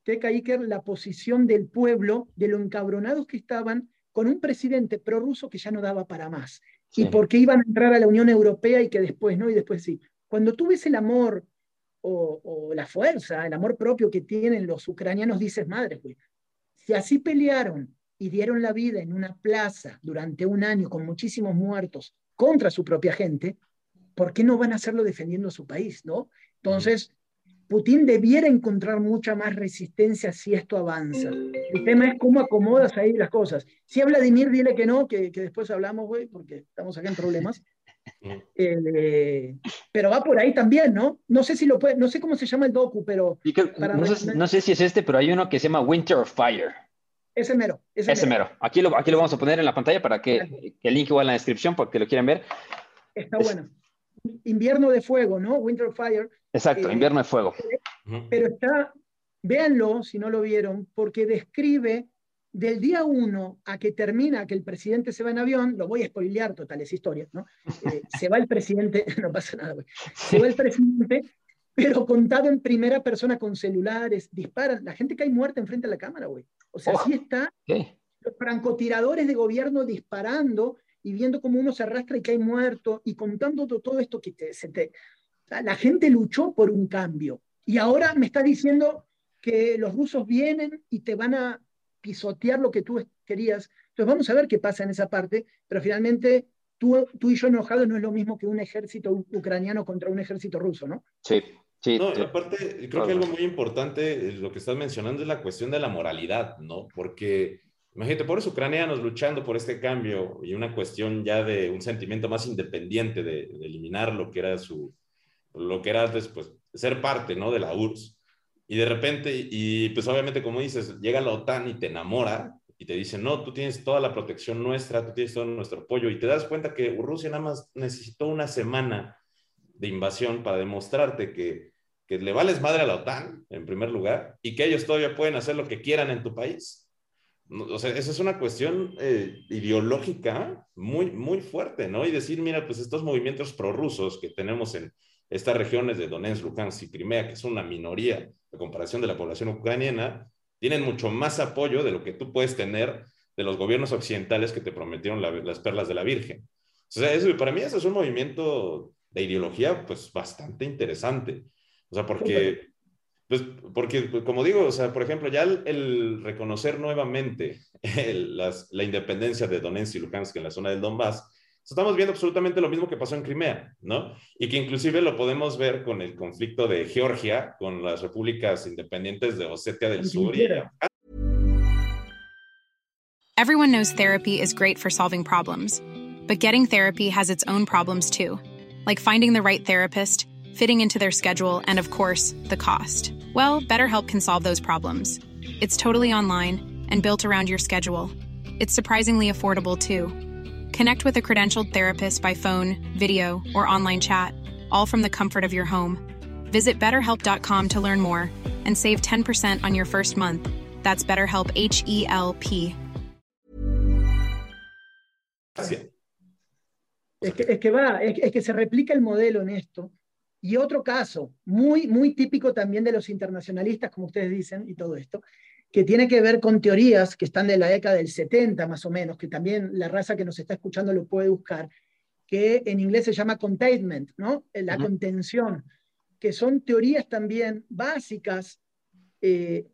Teca Iker, la posición del pueblo, de lo encabronados que estaban con un presidente prorruso que ya no daba para más. Y porque iban a entrar a la Unión Europea y que después no, y después sí. Cuando tú ves el amor o, la fuerza, el amor propio que tienen los ucranianos, dices, madre, pues, si así pelearon y dieron la vida en una plaza durante un año con muchísimos muertos contra su propia gente, ¿por qué no van a hacerlo defendiendo a su país, no? Entonces, Putin debiera encontrar mucha más resistencia si esto avanza. El tema es cómo acomodas ahí las cosas. Si a Vladimir dile que no, que, después hablamos, güey, porque estamos acá en problemas. Eh, pero va por ahí también, ¿no? No sé si lo puede, no sé cómo se llama el docu, pero... no, sé, si es este, pero hay uno que se llama Winter of Fire. Ese mero. Ese, mero. Aquí, lo, aquí lo vamos a poner en la pantalla para que, el link igual en la descripción, porque lo quieran ver. Está bueno. Invierno de Fuego, ¿no? Winter of Fire. Exacto, eh, Invierno de Fuego. Pero está, véanlo si no lo vieron, porque describe del día uno a que termina, que el presidente se va en avión, lo voy a spoilear, totales historias, ¿no? Eh, se va el presidente, no pasa nada. Se va el presidente, pero contado en primera persona con celulares, disparan, la gente cae muerta enfrente de la cámara, güey. O sea, así está. Los francotiradores de gobierno disparando y viendo cómo uno se arrastra y cae muerto y contando todo esto que te, se te... la gente luchó por un cambio y ahora me está diciendo que los rusos vienen y te van a pisotear lo que tú querías. Entonces vamos a ver qué pasa en esa parte, pero finalmente tú, tú y yo enojados no es lo mismo que un ejército ucraniano contra un ejército ruso, ¿no? Sí. Sí, no, aparte, creo que algo muy importante, eh, lo que estás mencionando, es la cuestión de la moralidad, ¿no? Porque Imagínate, pobres ucranianos luchando por este cambio y una cuestión ya de un sentimiento más independiente de, eliminar lo que era su, lo que era después, ser parte, ¿no? De la URSS. Y de repente, y pues obviamente como dices, llega la OTAN y te enamora y te dice, no, tú tienes toda la protección nuestra, tú tienes todo nuestro apoyo y te das cuenta que Rusia nada más necesitó una semana de invasión para demostrarte que, que le vales madre a la OTAN, en primer lugar, y que ellos todavía pueden hacer lo que quieran en tu país. O sea, esa es una cuestión eh, ideológica muy, muy fuerte, ¿no? Y decir, mira, pues estos movimientos prorrusos que tenemos en estas regiones de Donetsk, Lugansk y Crimea, que es una minoría de comparación de la población ucraniana, tienen mucho más apoyo de lo que tú puedes tener de los gobiernos occidentales que te prometieron las perlas de la Virgen. O sea, eso, para mí eso es un movimiento de ideología, pues, bastante interesante. O sea, porque pues porque, pues, como digo, o sea, por ejemplo, ya el, reconocer nuevamente la independencia de Donetsk y Lugansk en la zona del Donbass, estamos viendo absolutamente lo mismo que pasó en Crimea, ¿no? Y que inclusive lo podemos ver con el conflicto de Georgia, con las repúblicas independientes de Osetia del Sur. Everyone knows therapy is great for solving problems, but getting therapy has its own problems too, like finding the right therapist, fitting into their schedule, and of course, the cost. Well, BetterHelp can solve those problems. It's totally online and built around your schedule. It's surprisingly affordable, too. Connect with a credentialed therapist by phone, video, or online chat, all from the comfort of your home. Visit betterhelp.com to learn more and save 10% on your first month. That's BetterHelp H E L P. Es que, es que va, es, es que se replica el modelo en esto. Y otro caso, muy, muy típico también de los internacionalistas, como ustedes dicen, y todo esto, que tiene que ver con teorías que están de la década del 70 más o menos, que también la raza que nos está escuchando lo puede buscar, que en inglés se llama containment, ¿no? La contención, que son teorías también básicas eh,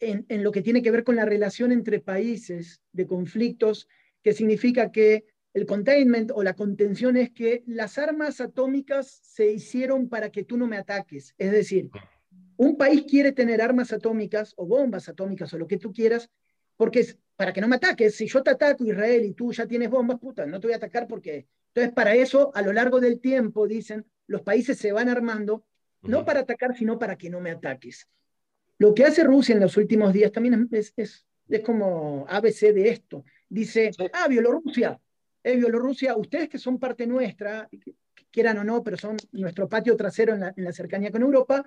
en, en, lo que tiene que ver con la relación entre países de conflictos, que significa que el containment o la contención es que las armas atómicas se hicieron para que tú no me ataques. Es decir, un país quiere tener armas atómicas o bombas atómicas o lo que tú quieras, porque es para que no me ataques. Si yo te ataco Israel y tú ya tienes bombas, puta, no te voy a atacar porque... Entonces, para eso, a lo largo del tiempo, dicen, los países se van armando, no para atacar, sino para que no me ataques. Lo que hace Rusia en los últimos días también es, es, es como ABC de esto. Dice, ah, Bielorrusia, eh, Bielorrusia, ustedes que son parte nuestra, quieran o no, pero son nuestro patio trasero en la, en la cercanía con Europa,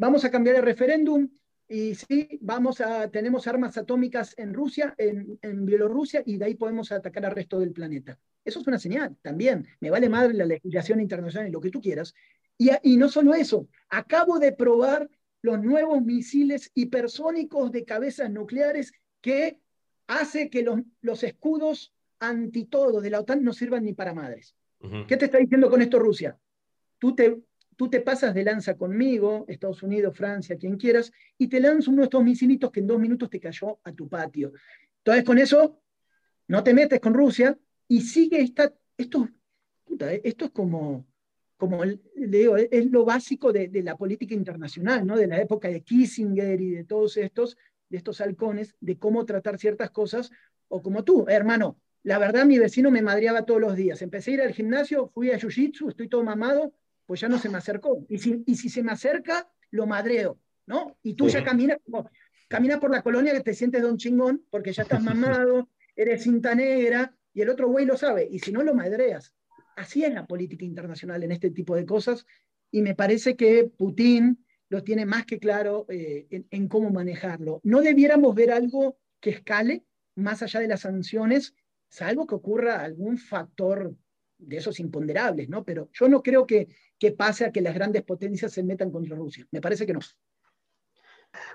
vamos a cambiar el referéndum y sí, vamos a, tenemos armas atómicas en Rusia, en, en, Bielorrusia, y de ahí podemos atacar al resto del planeta. Eso es una señal también. Me vale madre la legislación internacional y lo que tú quieras. Y, y no solo eso, acabo de probar los nuevos misiles hipersónicos de cabezas nucleares que hace que los, los escudos anti todo de la OTAN no sirvan ni para madres. Uh -huh. ¿Qué te está diciendo con esto Rusia? Tú te, tú te pasas de lanza conmigo, Estados Unidos, Francia, quien quieras, y te lanzo uno de estos misilitos que en dos minutos te cayó a tu patio. Entonces, con eso, no te metes con Rusia y sigue esta, esto, puta, esto es como, como le es lo básico de, la política internacional, ¿no? de la época de Kissinger y de todos estos, de estos halcones, de cómo tratar ciertas cosas, o como tú, hermano, la verdad mi vecino me madreaba todos los días. Empecé a ir al gimnasio, fui a Jiu-Jitsu, estoy todo mamado, pues ya no se me acercó. Y si, y si se me acerca, lo madreo, ¿no? Y tú sí. ya caminas como, caminas por la colonia que te sientes don chingón, porque ya estás mamado, eres cinta negra, y el otro güey lo sabe, y si no lo madreas. Así es la política internacional en este tipo de cosas, y me parece que Putin lo tiene más que claro eh, en, en cómo manejarlo. No debiéramos ver algo que escale más allá de las sanciones, salvo que ocurra algún factor de esos imponderables, ¿no? Pero yo no creo que, que pase a que las grandes potencias se metan contra Rusia. Me parece que no.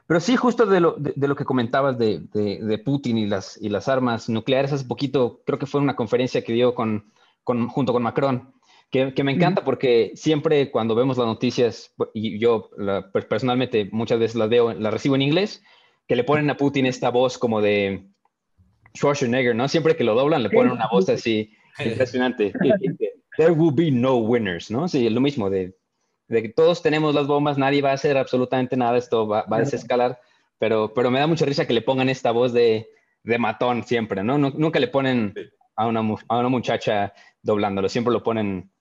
Pero sí, justo de lo, de, de lo que comentabas de, de, Putin y las, y las armas nucleares, hace poquito creo que fue una conferencia que dio con, con junto con Macron, que, que me encanta mm. porque siempre cuando vemos las noticias, y yo la, personalmente muchas veces las veo, las recibo en inglés, que le ponen a Putin esta voz como de Schwarzenegger, ¿no? Siempre que lo doblan le ponen una voz así impresionante. There will be no winners, ¿no? Sí, lo mismo de, de, que todos tenemos las bombas, nadie va a hacer absolutamente nada, esto va, va a desescalar, pero, pero me da mucha risa que le pongan esta voz de, de matón siempre, ¿no? Nunca le ponen a una, a una muchacha doblándolo, siempre lo ponen.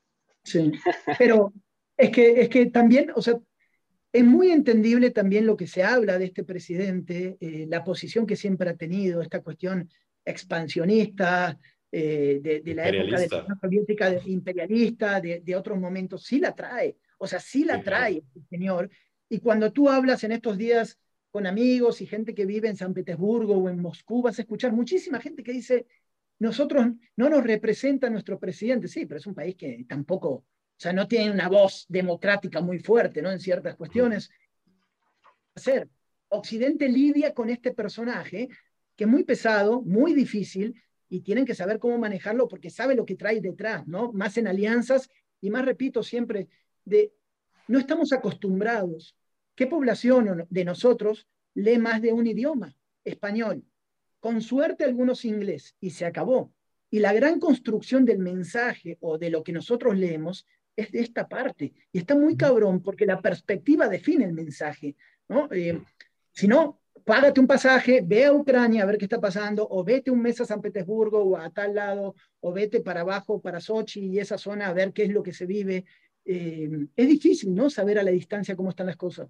Sí, pero es que, es que también, o sea, es muy entendible también lo que se habla de este presidente, eh, la posición que siempre ha tenido, esta cuestión expansionista, eh, de, de, la época de la Unión Soviética, de, imperialista, de, de, otros momentos, sí la trae, o sea, sí la trae el señor. Y cuando tú hablas en estos días con amigos y gente que vive en San Petersburgo o en Moscú, vas a escuchar muchísima gente que dice, nosotros no nos representa nuestro presidente, sí, pero es un país que tampoco, o sea, no tiene una voz democrática muy fuerte, ¿no? En ciertas cuestiones. Hacer. Occidente lidia con este personaje que es muy pesado, muy difícil, y tienen que saber cómo manejarlo porque sabe lo que trae detrás, ¿no? Más en alianzas y más, repito siempre, de no estamos acostumbrados. ¿Qué población de nosotros lee más de un idioma? Español. Con suerte algunos inglés y se acabó. Y la gran construcción del mensaje o de lo que nosotros leemos es de esta parte. Y está muy cabrón porque la perspectiva define el mensaje, ¿no? Eh, si no, págate un pasaje, ve a Ucrania a ver qué está pasando, o vete un mes a San Petersburgo o a tal lado, o vete para abajo, para Sochi y esa zona a ver qué es lo que se vive. Eh, es difícil, ¿no? Saber a la distancia cómo están las cosas.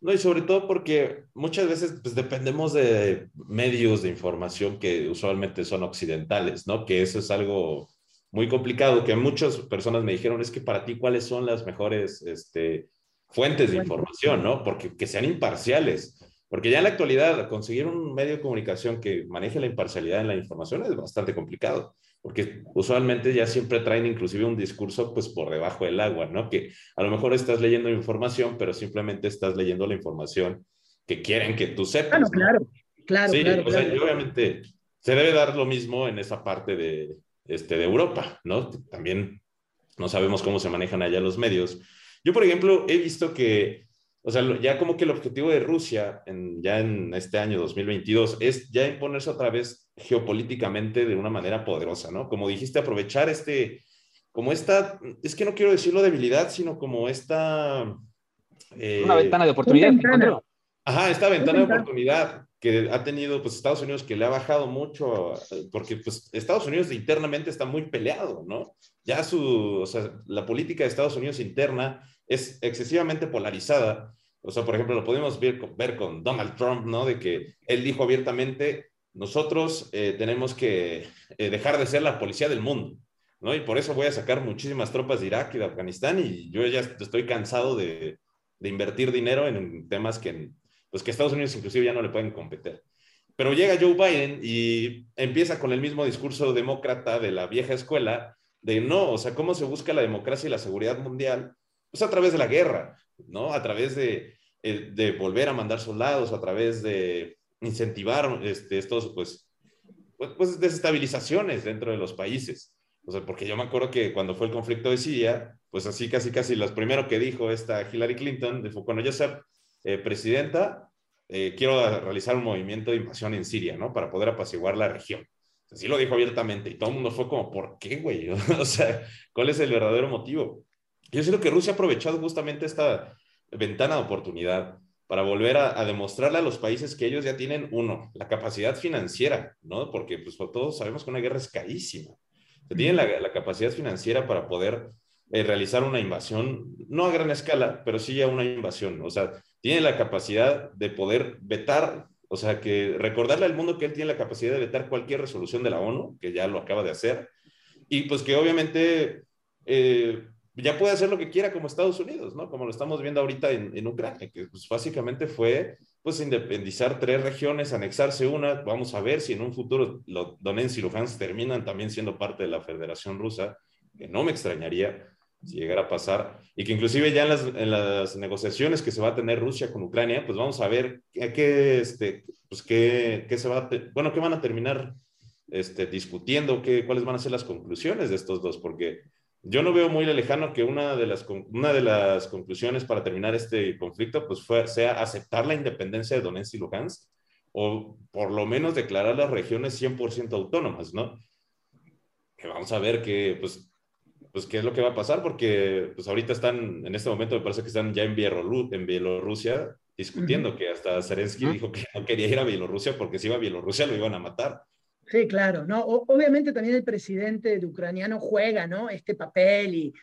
No, y sobre todo porque muchas veces pues, dependemos de medios de información que usualmente son occidentales, ¿no? Que eso es algo muy complicado, que muchas personas me dijeron, es que para ti, ¿cuáles son las mejores este, fuentes de información, ¿no? Porque que sean imparciales. Porque ya en la actualidad conseguir un medio de comunicación que maneje la imparcialidad en la información es bastante complicado, porque usualmente ya siempre traen inclusive un discurso pues por debajo del agua, ¿no? Que a lo mejor estás leyendo información, pero simplemente estás leyendo la información que quieren que tú sepas. Claro, claro, claro. Sí, claro, obviamente se debe dar lo mismo en esa parte de, este, de Europa, ¿no? También no sabemos cómo se manejan allá los medios. Yo, por ejemplo, he visto que o sea, ya como que el objetivo de Rusia en, ya en este año 2022 es ya imponerse otra vez geopolíticamente de una manera poderosa, ¿no? Como dijiste, aprovechar este, como esta, es que no quiero decirlo debilidad, sino como esta... Eh, una ventana de oportunidad. Ajá, esta ventana de oportunidad que ha tenido pues Estados Unidos que le ha bajado mucho, porque pues Estados Unidos internamente está muy peleado, ¿no? Ya su, o sea, la política de Estados Unidos interna es excesivamente polarizada. O sea, por ejemplo, lo podemos ver, ver con Donald Trump, ¿no? De que él dijo abiertamente, nosotros eh, tenemos que eh, dejar de ser la policía del mundo, ¿no? Y por eso voy a sacar muchísimas tropas de Irak y de Afganistán y yo ya estoy cansado de, de invertir dinero en temas que, pues, que Estados Unidos inclusive ya no le pueden competir. Pero llega Joe Biden y empieza con el mismo discurso demócrata de la vieja escuela, de no, o sea, cómo se busca la democracia y la seguridad mundial pues a través de la guerra, ¿no? A través de, volver a mandar soldados, a través de incentivar este, estos, pues, pues, pues, desestabilizaciones dentro de los países. O sea, porque yo me acuerdo que cuando fue el conflicto de Siria, pues así casi casi lo primero que dijo esta Hillary Clinton, fue cuando yo sea eh, presidenta, eh, quiero realizar un movimiento de invasión en Siria, ¿no? Para poder apaciguar la región. Así lo dijo abiertamente y todo el mundo fue como, ¿por qué, güey? o sea, ¿cuál es el verdadero motivo? Yo siento que Rusia ha aprovechado justamente esta ventana de oportunidad para volver a, demostrarle a los países que ellos ya tienen, uno, la capacidad financiera, ¿no? Porque pues todos sabemos que una guerra es carísima. tienen la, capacidad financiera para poder eh, realizar una invasión, no a gran escala, pero sí a una invasión. O sea, tienen la capacidad de poder vetar, o sea, que recordarle al mundo que él tiene la capacidad de vetar cualquier resolución de la ONU, que ya lo acaba de hacer, y pues que obviamente... Eh, ya puede hacer lo que quiera como Estados Unidos, ¿no? Como lo estamos viendo ahorita en, Ucrania, que pues, básicamente fue pues independizar tres regiones, anexarse una. Vamos a ver si en un futuro Donetsk y Luhansk terminan también siendo parte de la Federación Rusa, que no me extrañaría si llegara a pasar, y que inclusive ya en las, negociaciones que se va a tener Rusia con Ucrania, pues vamos a ver qué, este, pues qué, qué se va a, bueno, qué van a terminar este, discutiendo, qué, cuáles van a ser las conclusiones de estos dos, porque yo no veo muy lejano que una de las, una de las conclusiones para terminar este conflicto pues fue, sea aceptar la independencia de Donetsk y Luhansk o por lo menos declarar las regiones 100% autónomas, ¿no? Que vamos a ver que, pues, pues, qué es lo que va a pasar, porque pues ahorita están, en este momento me parece que están ya en, en Bielorrusia discutiendo, que hasta Zelensky dijo que no quería ir a Bielorrusia porque si iba a Bielorrusia lo iban a matar. Sí, claro, ¿no? obviamente también el presidente de ucraniano juega, ¿no? Este papel y,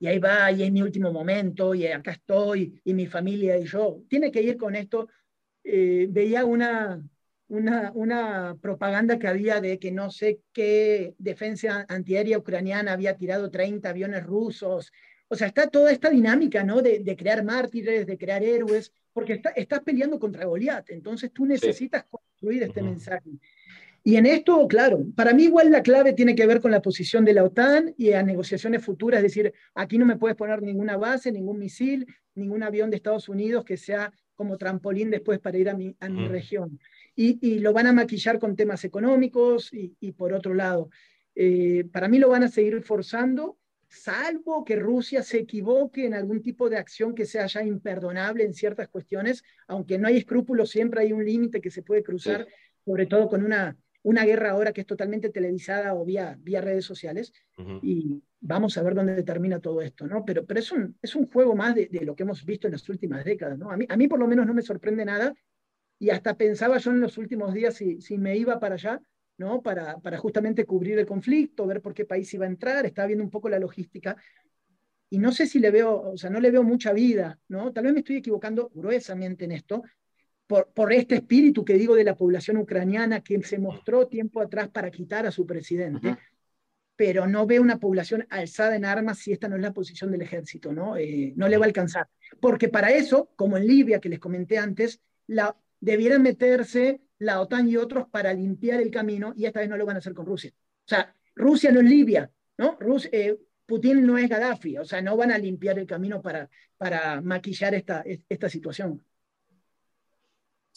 y ahí va, y es mi último momento, y acá estoy, y mi familia y yo. Tiene que ir con esto. Eh, veía una, una, una, propaganda que había de que no sé qué defensa antiaérea ucraniana había tirado 30 aviones rusos. O sea, está toda esta dinámica, ¿no? De, de crear mártires, de crear héroes, porque está, estás peleando contra Goliat. Entonces tú necesitas construir este mensaje. Y en esto, claro, para mí igual la clave tiene que ver con la posición de la OTAN y a negociaciones futuras, es decir, aquí no me puedes poner ninguna base, ningún misil, ningún avión de Estados Unidos que sea como trampolín después para ir a mi, a mi región. Y, lo van a maquillar con temas económicos y, por otro lado, eh, para mí lo van a seguir forzando, salvo que Rusia se equivoque en algún tipo de acción que sea ya imperdonable en ciertas cuestiones, aunque no hay escrúpulos, siempre hay un límite que se puede cruzar, sobre todo con una una guerra ahora que es totalmente televisada o vía, vía redes sociales, y vamos a ver dónde termina todo esto, ¿no? Pero, pero es, un, es un juego más de, lo que hemos visto en las últimas décadas, ¿no? A mí, a mí por lo menos no me sorprende nada, y hasta pensaba yo en los últimos días si, si me iba para allá, ¿no? Para, para justamente cubrir el conflicto, ver por qué país iba a entrar, estaba viendo un poco la logística, y no sé si le veo, o sea, no le veo mucha vida, ¿no? Tal vez me estoy equivocando gruesamente en esto, por, este espíritu que digo de la población ucraniana que se mostró tiempo atrás para quitar a su presidente. pero no ve una población alzada en armas si esta no es la posición del ejército, ¿no? Eh, no le va a alcanzar. Porque para eso, como en Libia, que les comenté antes, la, debieran meterse la OTAN y otros para limpiar el camino, y esta vez no lo van a hacer con Rusia. O sea, Rusia no es Libia, ¿no? Eh, Putin no es Gaddafi, o sea, no van a limpiar el camino para, para maquillar esta, esta situación.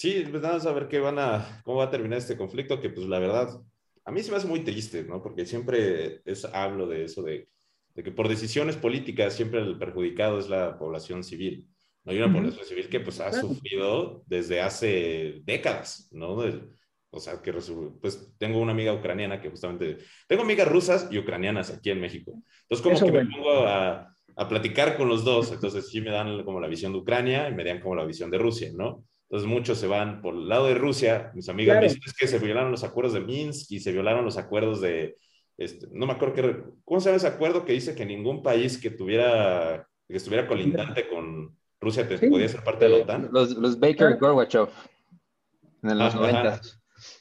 Sí, pues vamos a ver qué van a, cómo va a terminar este conflicto, que pues la verdad a mí se me hace muy triste, ¿no? Porque siempre es, hablo de eso, de, que por decisiones políticas siempre el perjudicado es la población civil. ¿no? Hay una población civil que pues ha sufrido desde hace décadas, ¿no? o sea, que pues tengo una amiga ucraniana que justamente, tengo amigas rusas y ucranianas aquí en México. Entonces como que me pongo a, a platicar con los dos, entonces sí me dan como la visión de Ucrania y me dan como la visión de Rusia, ¿no? Entonces muchos se van por el lado de Rusia. Mis amigas dicen que se violaron los acuerdos de Minsk y se violaron los acuerdos de, este, no me acuerdo qué, ¿cómo se llama ese acuerdo que dice que ningún país que tuviera, que estuviera colindante con Rusia te, podía ser parte de la OTAN? Los, los Baker y Gorbachev en los 90.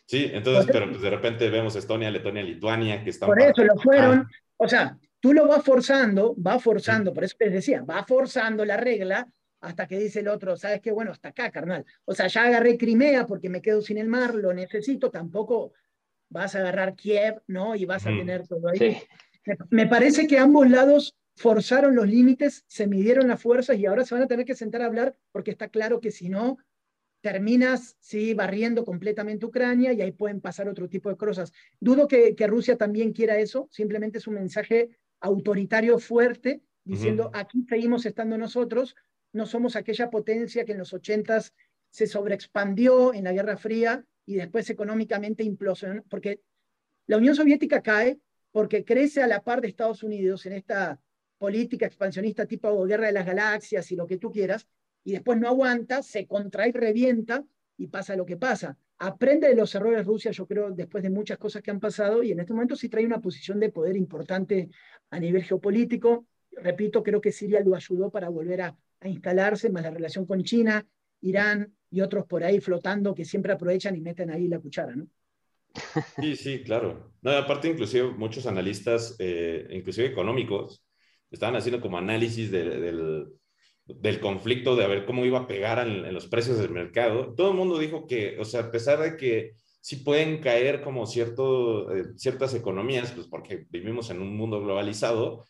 Sí, entonces, pero pues de repente vemos Estonia, Letonia, Lituania que están... Por eso lo fueron, o sea, tú lo vas forzando, va forzando, por eso te decía, va forzando la regla hasta que dice el otro, ¿sabes qué? Bueno, hasta acá, carnal. O sea, ya agarré Crimea porque me quedo sin el mar, lo necesito, tampoco vas a agarrar Kiev, ¿no? Y vas a tener todo ahí. Me, parece que ambos lados forzaron los límites, se midieron las fuerzas y ahora se van a tener que sentar a hablar porque está claro que si no, terminas sí, barriendo completamente Ucrania y ahí pueden pasar otro tipo de cosas. Dudo que, que Rusia también quiera eso, simplemente es un mensaje autoritario fuerte diciendo aquí seguimos estando nosotros, no somos aquella potencia que en los ochentas se sobreexpandió en la Guerra Fría y después económicamente implosionó, porque la Unión Soviética cae porque crece a la par de Estados Unidos en esta política expansionista tipo guerra de las galaxias y lo que tú quieras, y después no aguanta, se contrae revienta y pasa lo que pasa. Aprende de los errores Rusia, yo creo, después de muchas cosas que han pasado, y en este momento sí trae una posición de poder importante a nivel geopolítico. Repito, creo que Siria lo ayudó para volver a, a instalarse, más la relación con China, Irán y otros por ahí flotando que siempre aprovechan y meten ahí la cuchara, ¿no? Sí, sí, claro. No, aparte, inclusive muchos analistas, eh, inclusive económicos, estaban haciendo como análisis del, del, conflicto, de a ver cómo iba a pegar en, los precios del mercado. Todo el mundo dijo que, o sea, a pesar de que sí pueden caer como cierto, eh, ciertas economías, pues porque vivimos en un mundo globalizado,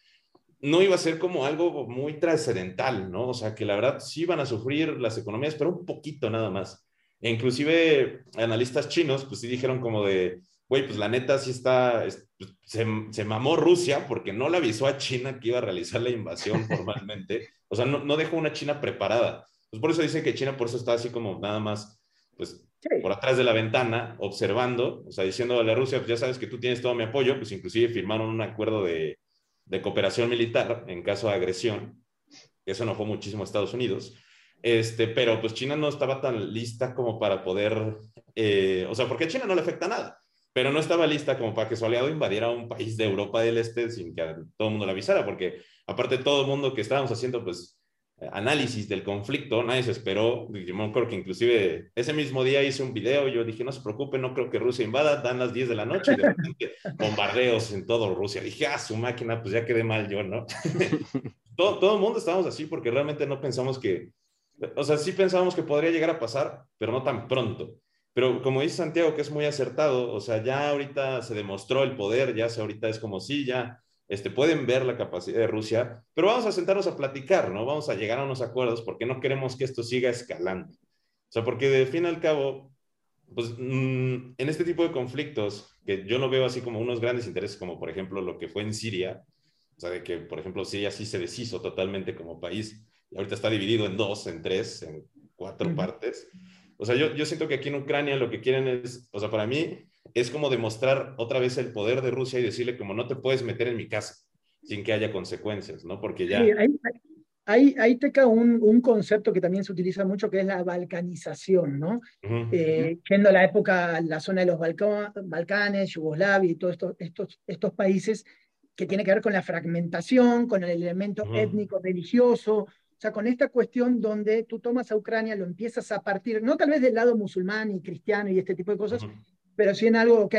no iba a ser como algo muy trascendental, ¿no? O sea, que la verdad sí iban a sufrir las economías, pero un poquito nada más. E inclusive analistas chinos, pues sí dijeron como de, güey, pues la neta sí está, pues, se, mamó Rusia porque no le avisó a China que iba a realizar la invasión formalmente. O sea, no, dejó una China preparada. Pues por eso dice que China por eso está así como nada más, pues por atrás de la ventana, observando, o sea, diciéndole a Rusia, pues ya sabes que tú tienes todo mi apoyo, pues inclusive firmaron un acuerdo de, de cooperación militar en caso de agresión. Eso no fue muchísimo a Estados Unidos. Este, pero pues China no estaba tan lista como para poder, eh, o sea, porque a China no le afecta nada, pero no estaba lista como para que su aliado invadiera un país de Europa del Este sin que todo el mundo le avisara, porque aparte todo el mundo que estábamos haciendo, pues análisis del conflicto, nadie se esperó. Yo me acuerdo que inclusive ese mismo día hice un video, yo dije, no se preocupe, no creo que Rusia invada, dan las 10 de la noche y de repente bombardeos en todo Rusia. Dije, ah, su máquina, pues ya quedé mal yo, ¿no? todo, todo el mundo estábamos así porque realmente no pensamos que, o sea, sí pensábamos que podría llegar a pasar, pero no tan pronto. Pero como dice Santiago, que es muy acertado, o sea, ya ahorita se demostró el poder, ya ahorita es como si ya este, pueden ver la capacidad de Rusia, pero vamos a sentarnos a platicar, ¿no? Vamos a llegar a unos acuerdos porque no queremos que esto siga escalando. O sea, porque de fin al cabo, pues mm, en este tipo de conflictos, que yo no veo así como unos grandes intereses, como por ejemplo lo que fue en Siria, o sea, de que por ejemplo Siria sí se deshizo totalmente como país, y ahorita está dividido en dos, en tres, en cuatro partes. O sea, yo, yo siento que aquí en Ucrania lo que quieren es, o sea, para mí, es como demostrar otra vez el poder de Rusia y decirle como no te puedes meter en mi casa sin que haya consecuencias, ¿no? Porque ya... Sí, ahí, ahí, te cae un, un, concepto que también se utiliza mucho, que es la balcanización, ¿no? Eh, yendo a la época, la zona de los Balcanes, Yugoslavia y todos estos, estos, estos países, que tiene que ver con la fragmentación, con el elemento étnico religioso, o sea, con esta cuestión donde tú tomas a Ucrania, lo empiezas a partir, no tal vez del lado musulmán y cristiano y este tipo de cosas, pero sí en algo, ok,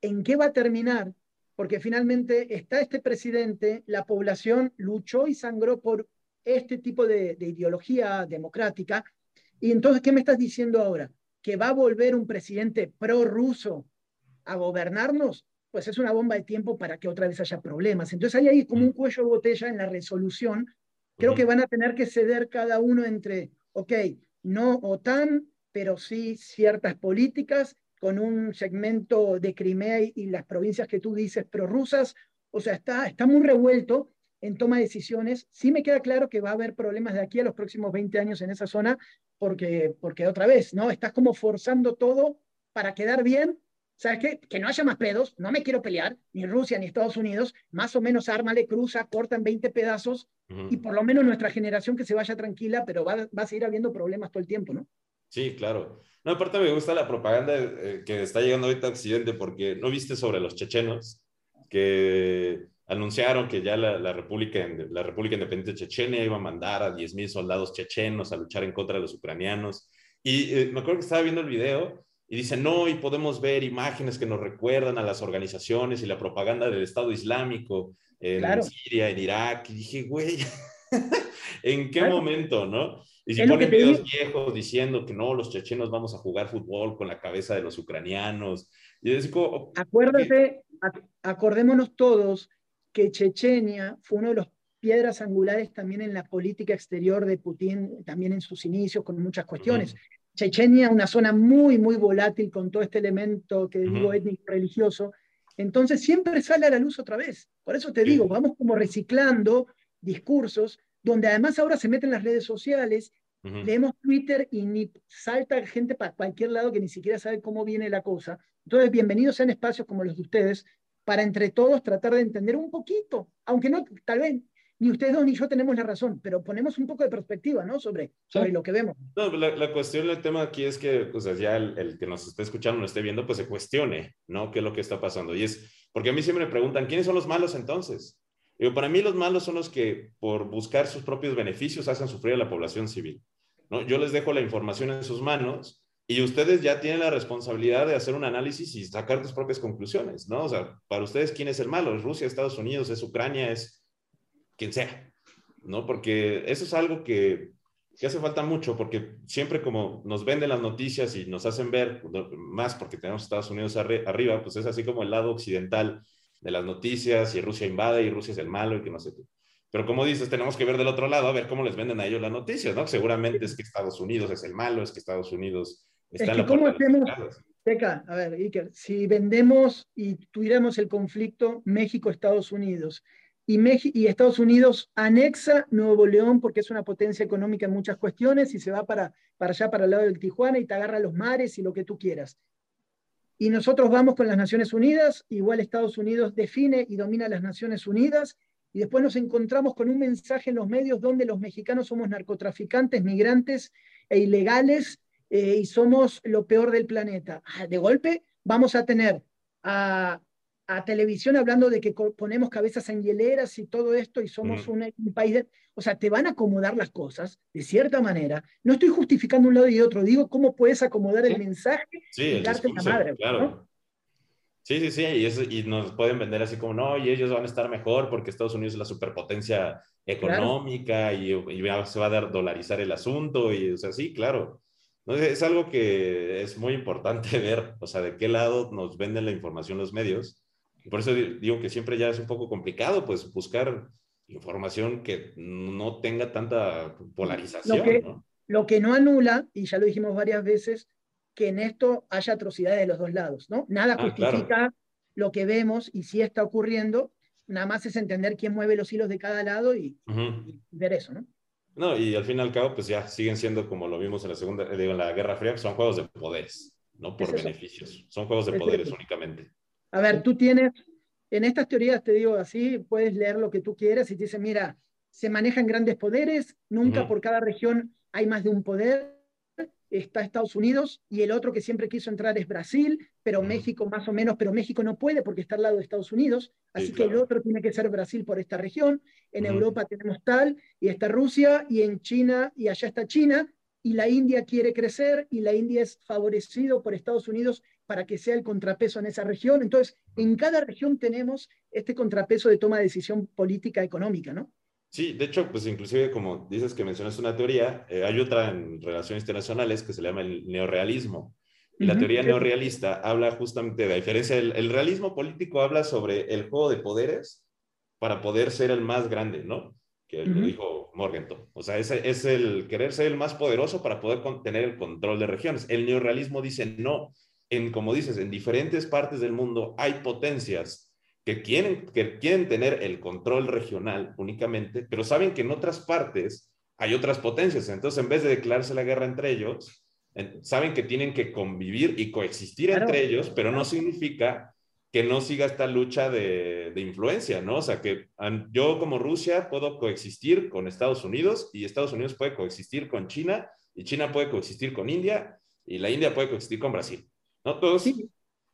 ¿en qué va a terminar porque finalmente está este presidente, la población luchó y sangró por este tipo de, de ideología democrática, y entonces, ¿qué me estás diciendo ahora? ¿Que va a volver un presidente pro-ruso a gobernarnos? Pues es una bomba de tiempo para que otra vez haya problemas. Entonces hay ahí como un cuello de botella en la resolución. Creo que van a tener que ceder cada uno entre, ok, no OTAN, pero sí ciertas políticas con un segmento de Crimea y, las provincias que tú dices prorrusas. O sea, está, está muy revuelto en toma de decisiones. Sí me queda claro que va a haber problemas de aquí a los próximos 20 años en esa zona, porque, porque otra vez, ¿no? Estás como forzando todo para quedar bien. ¿Sabes qué? Que no haya más pedos, no me quiero pelear, ni Rusia ni Estados Unidos, más o menos ármale, cruza, corta en 20 pedazos, y por lo menos nuestra generación que se vaya tranquila, pero va, va a seguir habiendo problemas todo el tiempo, ¿no? Sí, claro. No, aparte me gusta la propaganda eh, que está llegando ahorita a Occidente, porque no viste sobre los chechenos, que anunciaron que ya la, República, la República Independiente de Chechenia iba a mandar a 10.000 soldados chechenos a luchar en contra de los ucranianos. Y eh, me acuerdo que estaba viendo el video y dice, no, y podemos ver imágenes que nos recuerdan a las organizaciones y la propaganda del Estado Islámico en Siria, en Irak. Y dije, güey, ¿en qué momento, no? Y si ponen videos viejos diciendo que no, los chechenos vamos a jugar fútbol con la cabeza de los ucranianos. Y Acuérdate, acordémonos todos que Chechenia fue uno de los piedras angulares también en la política exterior de Putin, también en sus inicios, con muchas cuestiones. Chechenia, una zona muy, muy volátil con todo este elemento que digo étnico religioso. Entonces siempre sale a la luz otra vez. Por eso te digo, vamos como reciclando discursos, donde además ahora se meten las redes sociales, leemos Twitter y ni salta gente para cualquier lado que ni siquiera sabe cómo viene la cosa. Entonces, bienvenidos sean espacios como los de ustedes, para entre todos tratar de entender un poquito, aunque no, tal vez ni ustedes dos ni yo tenemos la razón, pero ponemos un poco de perspectiva, ¿no? Sobre, sobre lo que vemos. No, la, la cuestión, el tema aquí es que, pues, ya el, el, que nos esté escuchando, nos esté viendo, pues se cuestione, ¿no? ¿Qué es lo que está pasando? Y es, porque a mí siempre me preguntan, ¿quiénes son los malos entonces? Y para mí los malos son los que, por buscar sus propios beneficios, hacen sufrir a la población civil, ¿no? Yo les dejo la información en sus manos y ustedes ya tienen la responsabilidad de hacer un análisis y sacar tus propias conclusiones, ¿no? O sea, para ustedes, ¿quién es el malo? ¿Es Rusia, Estados Unidos, es Ucrania, es quien sea? ¿No? Porque eso es algo que, que hace falta mucho, porque siempre como nos venden las noticias y nos hacen ver, más porque tenemos Estados Unidos arriba, pues es así como el lado occidental de las noticias y Rusia invade y Rusia es el malo y que no sé qué. Pero como dices, tenemos que ver del otro lado a ver cómo les venden a ellos las noticias, ¿no? Seguramente es que Estados Unidos es el malo, es que Estados Unidos es que ¿cómo hacemos? Teca, a ver, Iker, si vendemos y tuviéramos el conflicto México-Estados Unidos y, y Estados Unidos anexa Nuevo León porque es una potencia económica en muchas cuestiones y se va para, para allá, para el lado del Tijuana y te agarra los mares y lo que tú quieras. Y nosotros vamos con las Naciones Unidas, igual Estados Unidos define y domina las Naciones Unidas, y después nos encontramos con un mensaje en los medios donde los mexicanos somos narcotraficantes, migrantes e ilegales eh, y somos lo peor del planeta. Ah, de golpe vamos a tener a, televisión hablando de que ponemos cabezas en hieleras y todo esto y somos un, país de... O sea, te van a acomodar las cosas de cierta manera. No estoy justificando un lado y otro, digo cómo puedes acomodar el mensaje y darte la madre. Claro. Sí, sí, sí, y, y, nos pueden vender así como, no, y ellos van a estar mejor porque Estados Unidos es la superpotencia económica y, se va a dar, dolarizar el asunto, y o sea, sí, claro. No, es algo que es muy importante ver, o sea, de qué lado nos venden la información los medios. Y por eso digo que siempre ya es un poco complicado, pues, buscar información que no tenga tanta polarización. Lo que ¿no? lo que no anula, y ya lo dijimos varias veces, que en esto haya atrocidades de los dos lados, ¿no? Nada ah, justifica lo que vemos y si está ocurriendo, nada más es entender quién mueve los hilos de cada lado y, y ver eso, ¿no? No, y al fin y al cabo, pues ya siguen siendo como lo vimos en la segunda, digo, en la Guerra Fría, son juegos de poderes, no por beneficios, son juegos de poderes únicamente. A ver, tú tienes, en estas teorías te digo así, puedes leer lo que tú quieras y te dicen, mira, se manejan grandes poderes, nunca por cada región hay más de un poder, está Estados Unidos y el otro que siempre quiso entrar es Brasil, pero México más o menos, pero México no puede porque está al lado de Estados Unidos, así que el otro tiene que ser Brasil por esta región. En Europa tenemos tal y está Rusia y en China y allá está China y la India quiere crecer y la India es favorecido por Estados Unidos para que sea el contrapeso en esa región. Entonces, en cada región tenemos este contrapeso de toma de decisión política económica, ¿no? Sí, de hecho, pues inclusive como dices que mencionas una teoría, eh, hay otra en relaciones internacionales que se llama el neorealismo. Y la teoría neorealista habla justamente de la diferencia. El, el, realismo político habla sobre el juego de poderes para poder ser el más grande, ¿no? Que lo dijo Morgenthau. O sea, es, es el querer ser el más poderoso para poder tener el control de regiones. El neorealismo dice no. En, como dices, en diferentes partes del mundo hay potencias que quieren, que quieren tener el control regional únicamente, pero saben que en otras partes hay otras potencias. Entonces, en vez de declararse la guerra entre ellos, saben que tienen que convivir y coexistir entre ellos, pero no significa que no siga esta lucha de, de, influencia, ¿no? O sea, que yo como Rusia puedo coexistir con Estados Unidos y Estados Unidos puede coexistir con China y China puede coexistir con India y la India puede coexistir con Brasil, ¿no? Todos,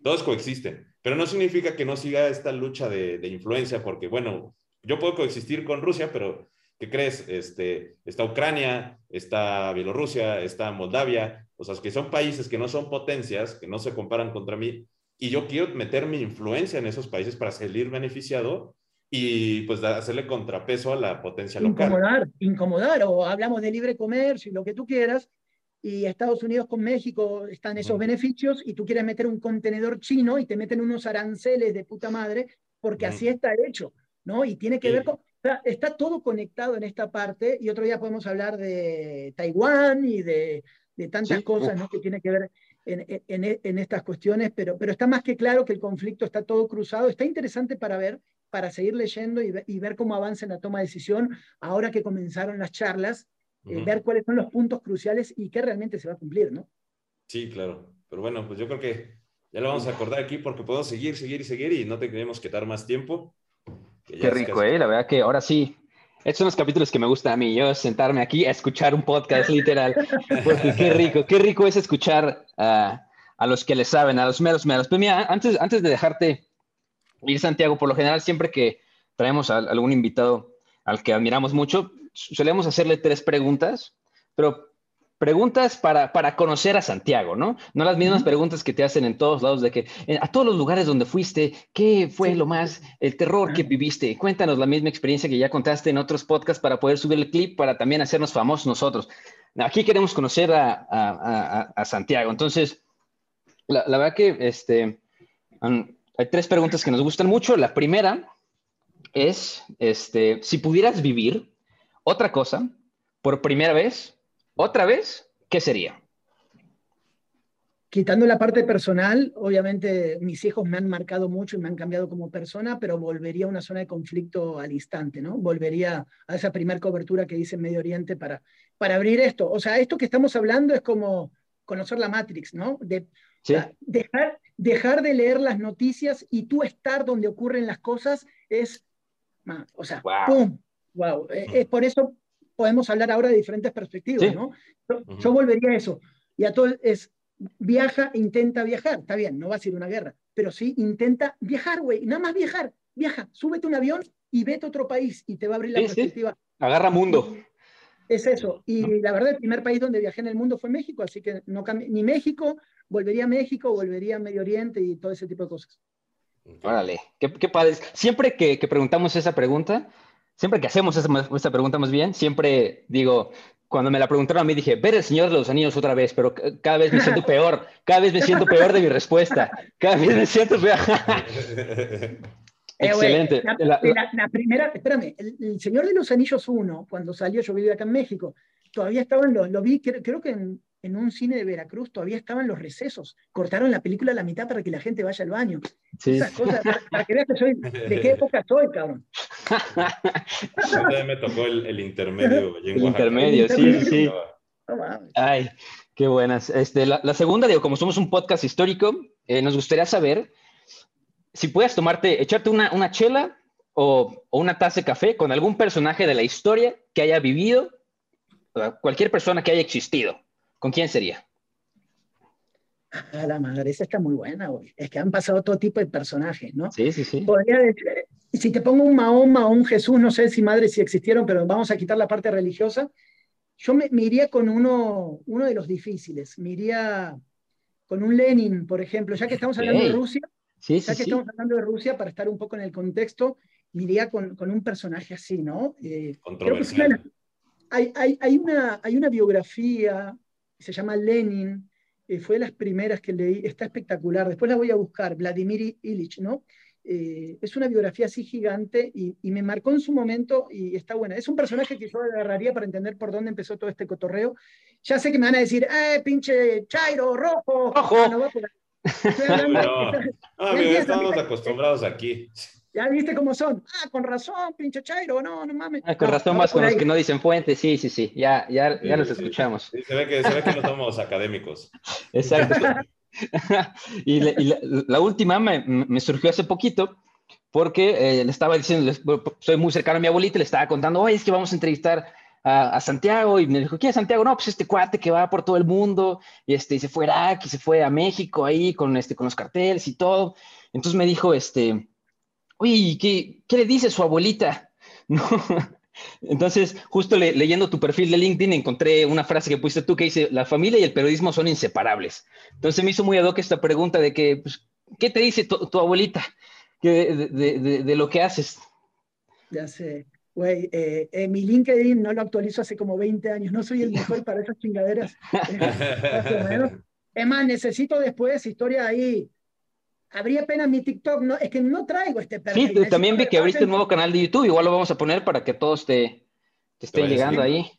todos coexisten. Pero no significa que no siga esta lucha de, influencia, porque bueno, yo puedo coexistir con Rusia, pero ¿qué crees? Este, está Ucrania, está Bielorrusia, está Moldavia, o sea, que son países que no son potencias, que no se comparan contra mí, y yo quiero meter mi influencia en esos países para salir beneficiado y pues hacerle contrapeso a la potencia local. Incomodar, incomodar, o hablamos de libre comercio y lo que tú quieras, y Estados Unidos con México están esos beneficios y tú quieres meter un contenedor chino y te meten unos aranceles de puta madre porque así está hecho, ¿no? Y tiene que ver con... Sea, está todo conectado en esta parte y otro día podemos hablar de Taiwán y de, de tantas cosas ¿no? que tiene que ver en, en, en, estas cuestiones, pero, pero está más que claro que el conflicto está todo cruzado. Está interesante para ver, para seguir leyendo y, y ver cómo avanza en la toma de decisión ahora que comenzaron las charlas eh, ver cuáles son los puntos cruciales y qué realmente se va a cumplir, ¿no? Sí, claro. Pero bueno, pues yo creo que ya lo vamos a acordar aquí porque podemos seguir, seguir y seguir y no te queremos quitar más tiempo. Qué rico, ¿eh? La verdad que ahora sí. Estos son los capítulos que me gustan a mí, yo sentarme aquí a escuchar un podcast literal, porque qué rico, qué rico es escuchar a los que le saben, a los meros meros. Pues mira, antes, antes de dejarte ir, Santiago, por lo general, siempre que traemos a algún invitado al que admiramos mucho, solemos hacerle tres preguntas, pero preguntas para, para, conocer a Santiago, ¿no? No las mismas preguntas que te hacen en todos lados, de que eh, a todos los lugares donde fuiste, ¿qué fue lo más, el terror que viviste? Cuéntanos la misma experiencia que ya contaste en otros podcasts para poder subir el clip, para también hacernos famosos nosotros. Aquí queremos conocer a, a, a Santiago. Entonces, la, la, verdad que este, hay tres preguntas que nos gustan mucho. La primera es, este, si pudieras vivir otra cosa, por primera vez, otra vez, ¿qué sería? Quitando la parte personal, obviamente mis hijos me han marcado mucho y me han cambiado como persona, pero volvería a una zona de conflicto al instante, ¿no? Volvería a esa primera cobertura que dice Medio Oriente para, para abrir esto. O sea, esto que estamos hablando es como conocer la Matrix, ¿no? De, dejar, dejar de leer las noticias y tú estar donde ocurren las cosas es, o sea, ¡pum! Wow, eh, es por eso podemos hablar ahora de diferentes perspectivas, ¿no? Yo, volvería a eso. Y a todo es, viaja, intenta viajar. Está bien, no va a ser una guerra, pero sí intenta viajar, güey. Nada más viajar. Viaja, súbete un avión y vete a otro país y te va a abrir la perspectiva. Agarra mundo. Es eso. Y la verdad, el primer país donde viajé en el mundo fue México, así que no ni México, volvería a México, volvería a Medio Oriente y todo ese tipo de cosas. Órale, qué, qué padre. Siempre que, que preguntamos esa pregunta, siempre que hacemos esta, pregunta más bien, siempre digo, cuando me la preguntaron a mí dije, ver el Señor de los Anillos otra vez, pero cada vez me siento peor, cada vez me siento peor de mi respuesta, cada vez me siento peor. Eh, Excelente. la, primera, espérame, el, Señor de los Anillos 1, cuando salió, yo vivía acá en México, todavía estaban los, lo vi, creo, que en, en, un cine de Veracruz todavía estaban los recesos. Cortaron la película a la mitad para que la gente vaya al baño. Sí. Esas cosas, para, que veas que soy, de qué época soy, cabrón. A me tocó el, intermedio. el intermedio, sí, sí. Ay, qué buenas. Este, la, segunda, digo, como somos un podcast histórico, eh, nos gustaría saber si puedes tomarte, echarte una, una chela o, o, una taza de café con algún personaje de la historia que haya vivido, cualquier persona que haya existido. ¿Con quién sería? A la madre, esa está muy buena, güey. Es que han pasado todo tipo de personajes, ¿no? Sí, sí, sí. Podría decir, si te pongo un Mahoma o un Jesús, no sé si madres si existieron, pero vamos a quitar la parte religiosa, yo me, iría con uno, uno de los difíciles, me iría con un Lenin, por ejemplo, ya que estamos hablando de Rusia, sí, ya que estamos hablando de Rusia, para estar un poco en el contexto, iría con, con un personaje así, ¿no? Eh, Controversial. hay, hay, hay, una, hay una biografía, se llama Lenin, eh, fue de las primeras que leí, está espectacular, después la voy a buscar, Vladimir Ilich, ¿no? Eh, es una biografía así gigante y, me marcó en su momento y está buena. Es un personaje que yo agarraría para entender por dónde empezó todo este cotorreo. Ya sé que me van a decir, ¡eh, pinche Chairo, rojo! ¡Rojo! Ah, no, no, estamos acostumbrados aquí. Ya viste cómo son. Ah, con razón, pinche Chairo, no, no mames. Ah, con razón más con los que no dicen fuentes, sí, sí, sí, ya, ya, ya los escuchamos. se, ve que, se ve que no somos académicos. Exacto. y, la, última me, surgió hace poquito porque eh, le estaba diciendo, soy muy cercano a mi abuelita, le estaba contando, oye, es que vamos a entrevistar a, Santiago y me dijo, ¿quién es Santiago? No, pues este cuate que va por todo el mundo y, este, y se fue a Irak y se fue a México ahí con, este, con los carteles y todo. Entonces me dijo, este, oye, ¿qué, qué le dice su abuelita? No. Entonces, justo leyendo tu perfil de LinkedIn, encontré una frase que pusiste tú que dice, la familia y el periodismo son inseparables. Entonces me hizo muy ad hoc esta pregunta de que, pues, ¿qué te dice tu, abuelita de, lo que haces? Ya sé. Güey, eh, eh, mi LinkedIn no lo actualizo hace como 20 años, no soy el mejor para esas chingaderas. es más, necesito después historia ahí habría pena mi TikTok, no, es que no traigo este perfil. Sí, también vi que abriste un nuevo canal de YouTube, igual lo vamos a poner para que todos te, te estén llegando ahí.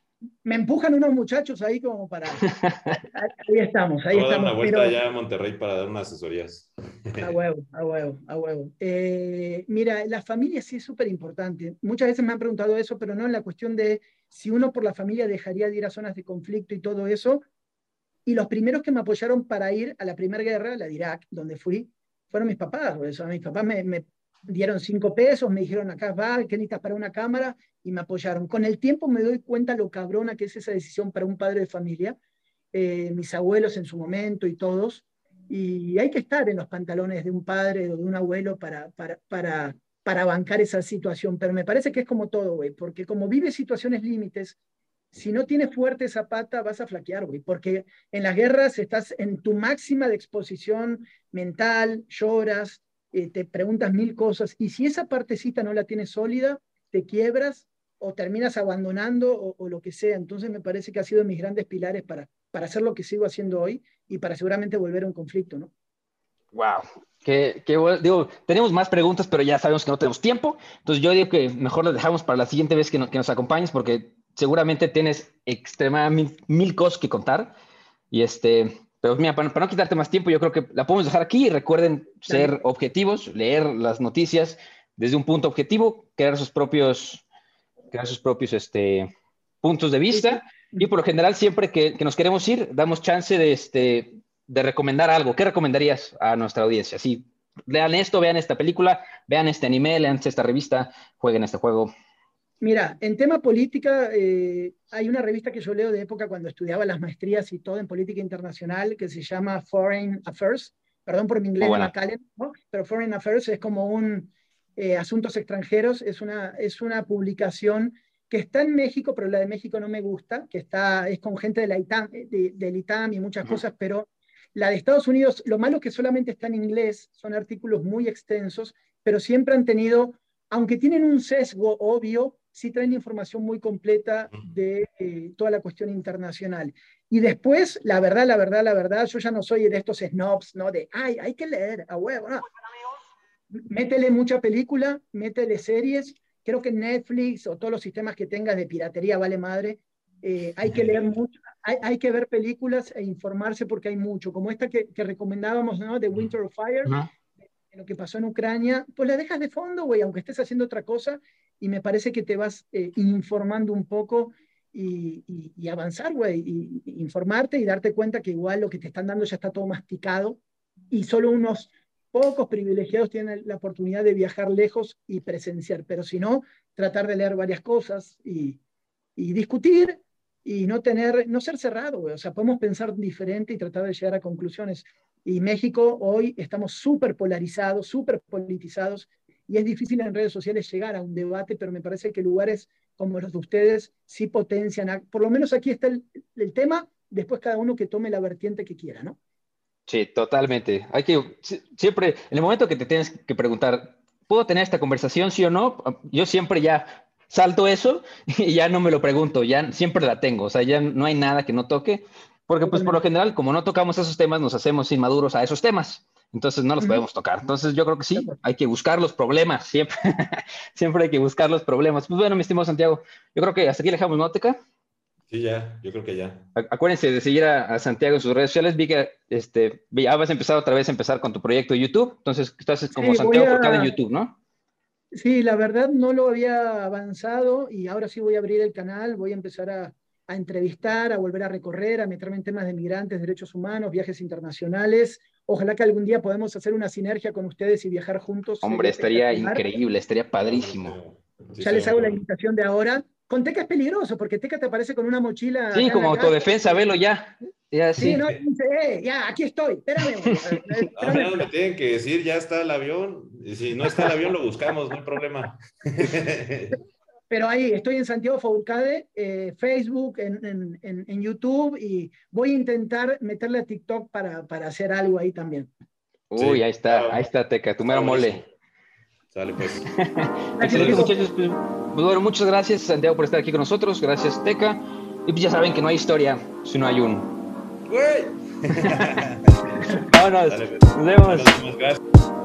Me empujan unos muchachos ahí como para... ahí estamos, ahí estamos. dar una vuelta allá a Monterrey para dar unas asesorías. A huevo, a huevo, a huevo. Eh, mira, la familia sí es súper importante. Muchas veces me han preguntado eso, pero no en la cuestión de si uno por la familia dejaría de ir a zonas de conflicto y todo eso. Y los primeros que me apoyaron para ir a la primera guerra, la de Irak, donde fui, fueron mis papás. Eso. Mis papás me, dieron cinco pesos, me dijeron, acá va, ¿qué necesitas para una cámara? Y me apoyaron. Con el tiempo me doy cuenta lo cabrona que es esa decisión para un padre de familia, eh, mis abuelos en su momento y todos. Y hay que estar en los pantalones de un padre o de un abuelo para, para, para, para bancar esa situación. Pero me parece que es como todo, güey, porque como vive situaciones límites, si no tienes fuerte esa pata, vas a flaquear, güey, porque en las guerras estás en tu máxima de exposición mental, lloras, eh, te preguntas mil cosas, y si esa partecita no la tienes sólida, te quiebras o terminas abandonando o, lo que sea. Entonces me parece que ha sido mis grandes pilares para, para hacer lo que sigo haciendo hoy y para seguramente volver a un conflicto, ¿no? Wow, que, digo, tenemos más preguntas, pero ya sabemos que no tenemos tiempo. Entonces yo digo que mejor las dejamos para la siguiente vez que, que nos acompañes, porque seguramente tienes extremadamente mil cosas que contar. Y este, pero mira, para, no quitarte más tiempo, yo creo que la podemos dejar aquí y recuerden ser objetivos, leer las noticias desde un punto objetivo, crear sus propios, crear sus propios este, puntos de vista. Y por lo general, siempre que, que, nos queremos ir, damos chance de, este, de recomendar algo. ¿Qué recomendarías a nuestra audiencia? Sí, lean esto, vean esta película, vean este anime, lean esta revista, jueguen este juego. Mira, en tema política, eh, hay una revista que yo leo de época cuando estudiaba las maestrías y todo en política internacional que se llama Foreign Affairs. Perdón por mi inglés, ¿no? pero Foreign Affairs es como un eh, asuntos extranjeros, es una, es una publicación que está en México, pero la de México no me gusta, que está, es con gente de la ITAM, de, del ITAM y muchas cosas, pero la de Estados Unidos, lo malo es que solamente está en inglés, son artículos muy extensos, pero siempre han tenido, aunque tienen un sesgo obvio, sí traen información muy completa de eh, toda la cuestión internacional. Y después, la verdad, la verdad, la verdad, yo ya no soy de estos snobs, ¿no? De, ay, hay que leer, a huevo, no. Métele mucha película, métele series. Creo que Netflix o todos los sistemas que tengas de piratería vale madre. Eh, hay que leer mucho, hay, hay, que ver películas e informarse porque hay mucho, como esta que, que recomendábamos, ¿no? De Winter of Fire, lo que pasó en Ucrania, pues la dejas de fondo, güey, aunque estés haciendo otra cosa, y me parece que te vas eh, informando un poco y, y, avanzar, güey, y, informarte y darte cuenta que igual lo que te están dando ya está todo masticado y solo unos pocos privilegiados tienen la oportunidad de viajar lejos y presenciar, pero si no, tratar de leer varias cosas y, discutir y no tener, no ser cerrado, güey. o sea, podemos pensar diferente y tratar de llegar a conclusiones. Y México hoy estamos súper polarizados, súper politizados, y es difícil en redes sociales llegar a un debate, pero me parece que lugares como los de ustedes sí potencian, por lo menos aquí está el, tema, después cada uno que tome la vertiente que quiera, ¿no? Sí, totalmente. Hay que, siempre, en el momento que te tienes que preguntar, ¿puedo tener esta conversación, sí o no? Yo siempre ya salto eso y ya no me lo pregunto, ya siempre la tengo, o sea, ya no hay nada que no toque, porque pues por lo general, como no tocamos esos temas, nos hacemos inmaduros a esos temas, entonces no los podemos tocar. Entonces yo creo que sí, hay que buscar los problemas, siempre, siempre hay que buscar los problemas. Pues bueno, mi estimado Santiago, yo creo que hasta aquí dejamos, ¿no, Teca? Sí, ya, yo creo que ya. Acuérdense de seguir a, Santiago en sus redes sociales. Vi que este, ya vas a empezar otra vez a empezar con tu proyecto de YouTube. Entonces, estás como Santiago por cada YouTube, ¿no? Sí, la verdad no lo había avanzado y ahora sí voy a abrir el canal, voy a empezar a, a entrevistar, a volver a recorrer, a meterme en temas de migrantes, derechos humanos, viajes internacionales. Ojalá que algún día podamos hacer una sinergia con ustedes y viajar juntos. Hombre, estaría increíble, estaría padrísimo. ya les hago la invitación de ahora con Teca es peligroso, porque Teca te aparece con una mochila. Sí, como autodefensa, velo ya. Ya, sí, no, dice, eh, ya, aquí estoy, espérame. Ahora me tienen que decir, ya está el avión. Y si no está el avión, lo buscamos, no hay problema. Pero ahí, estoy en Santiago Faurcade, eh, Facebook, en, en, en, YouTube, y voy a intentar meterle a TikTok para, para hacer algo ahí también. Uy, ahí está, ahí está, Teca, tu mero mole. Sale pues. muchachos. Pues, pues, bueno, muchas gracias, Santiago, por estar aquí con nosotros. Gracias, Teca. Y pues ya saben que no hay historia si no hay un. ¡Güey! Vámonos. Pues. Nos vemos. Nos vemos. Gracias.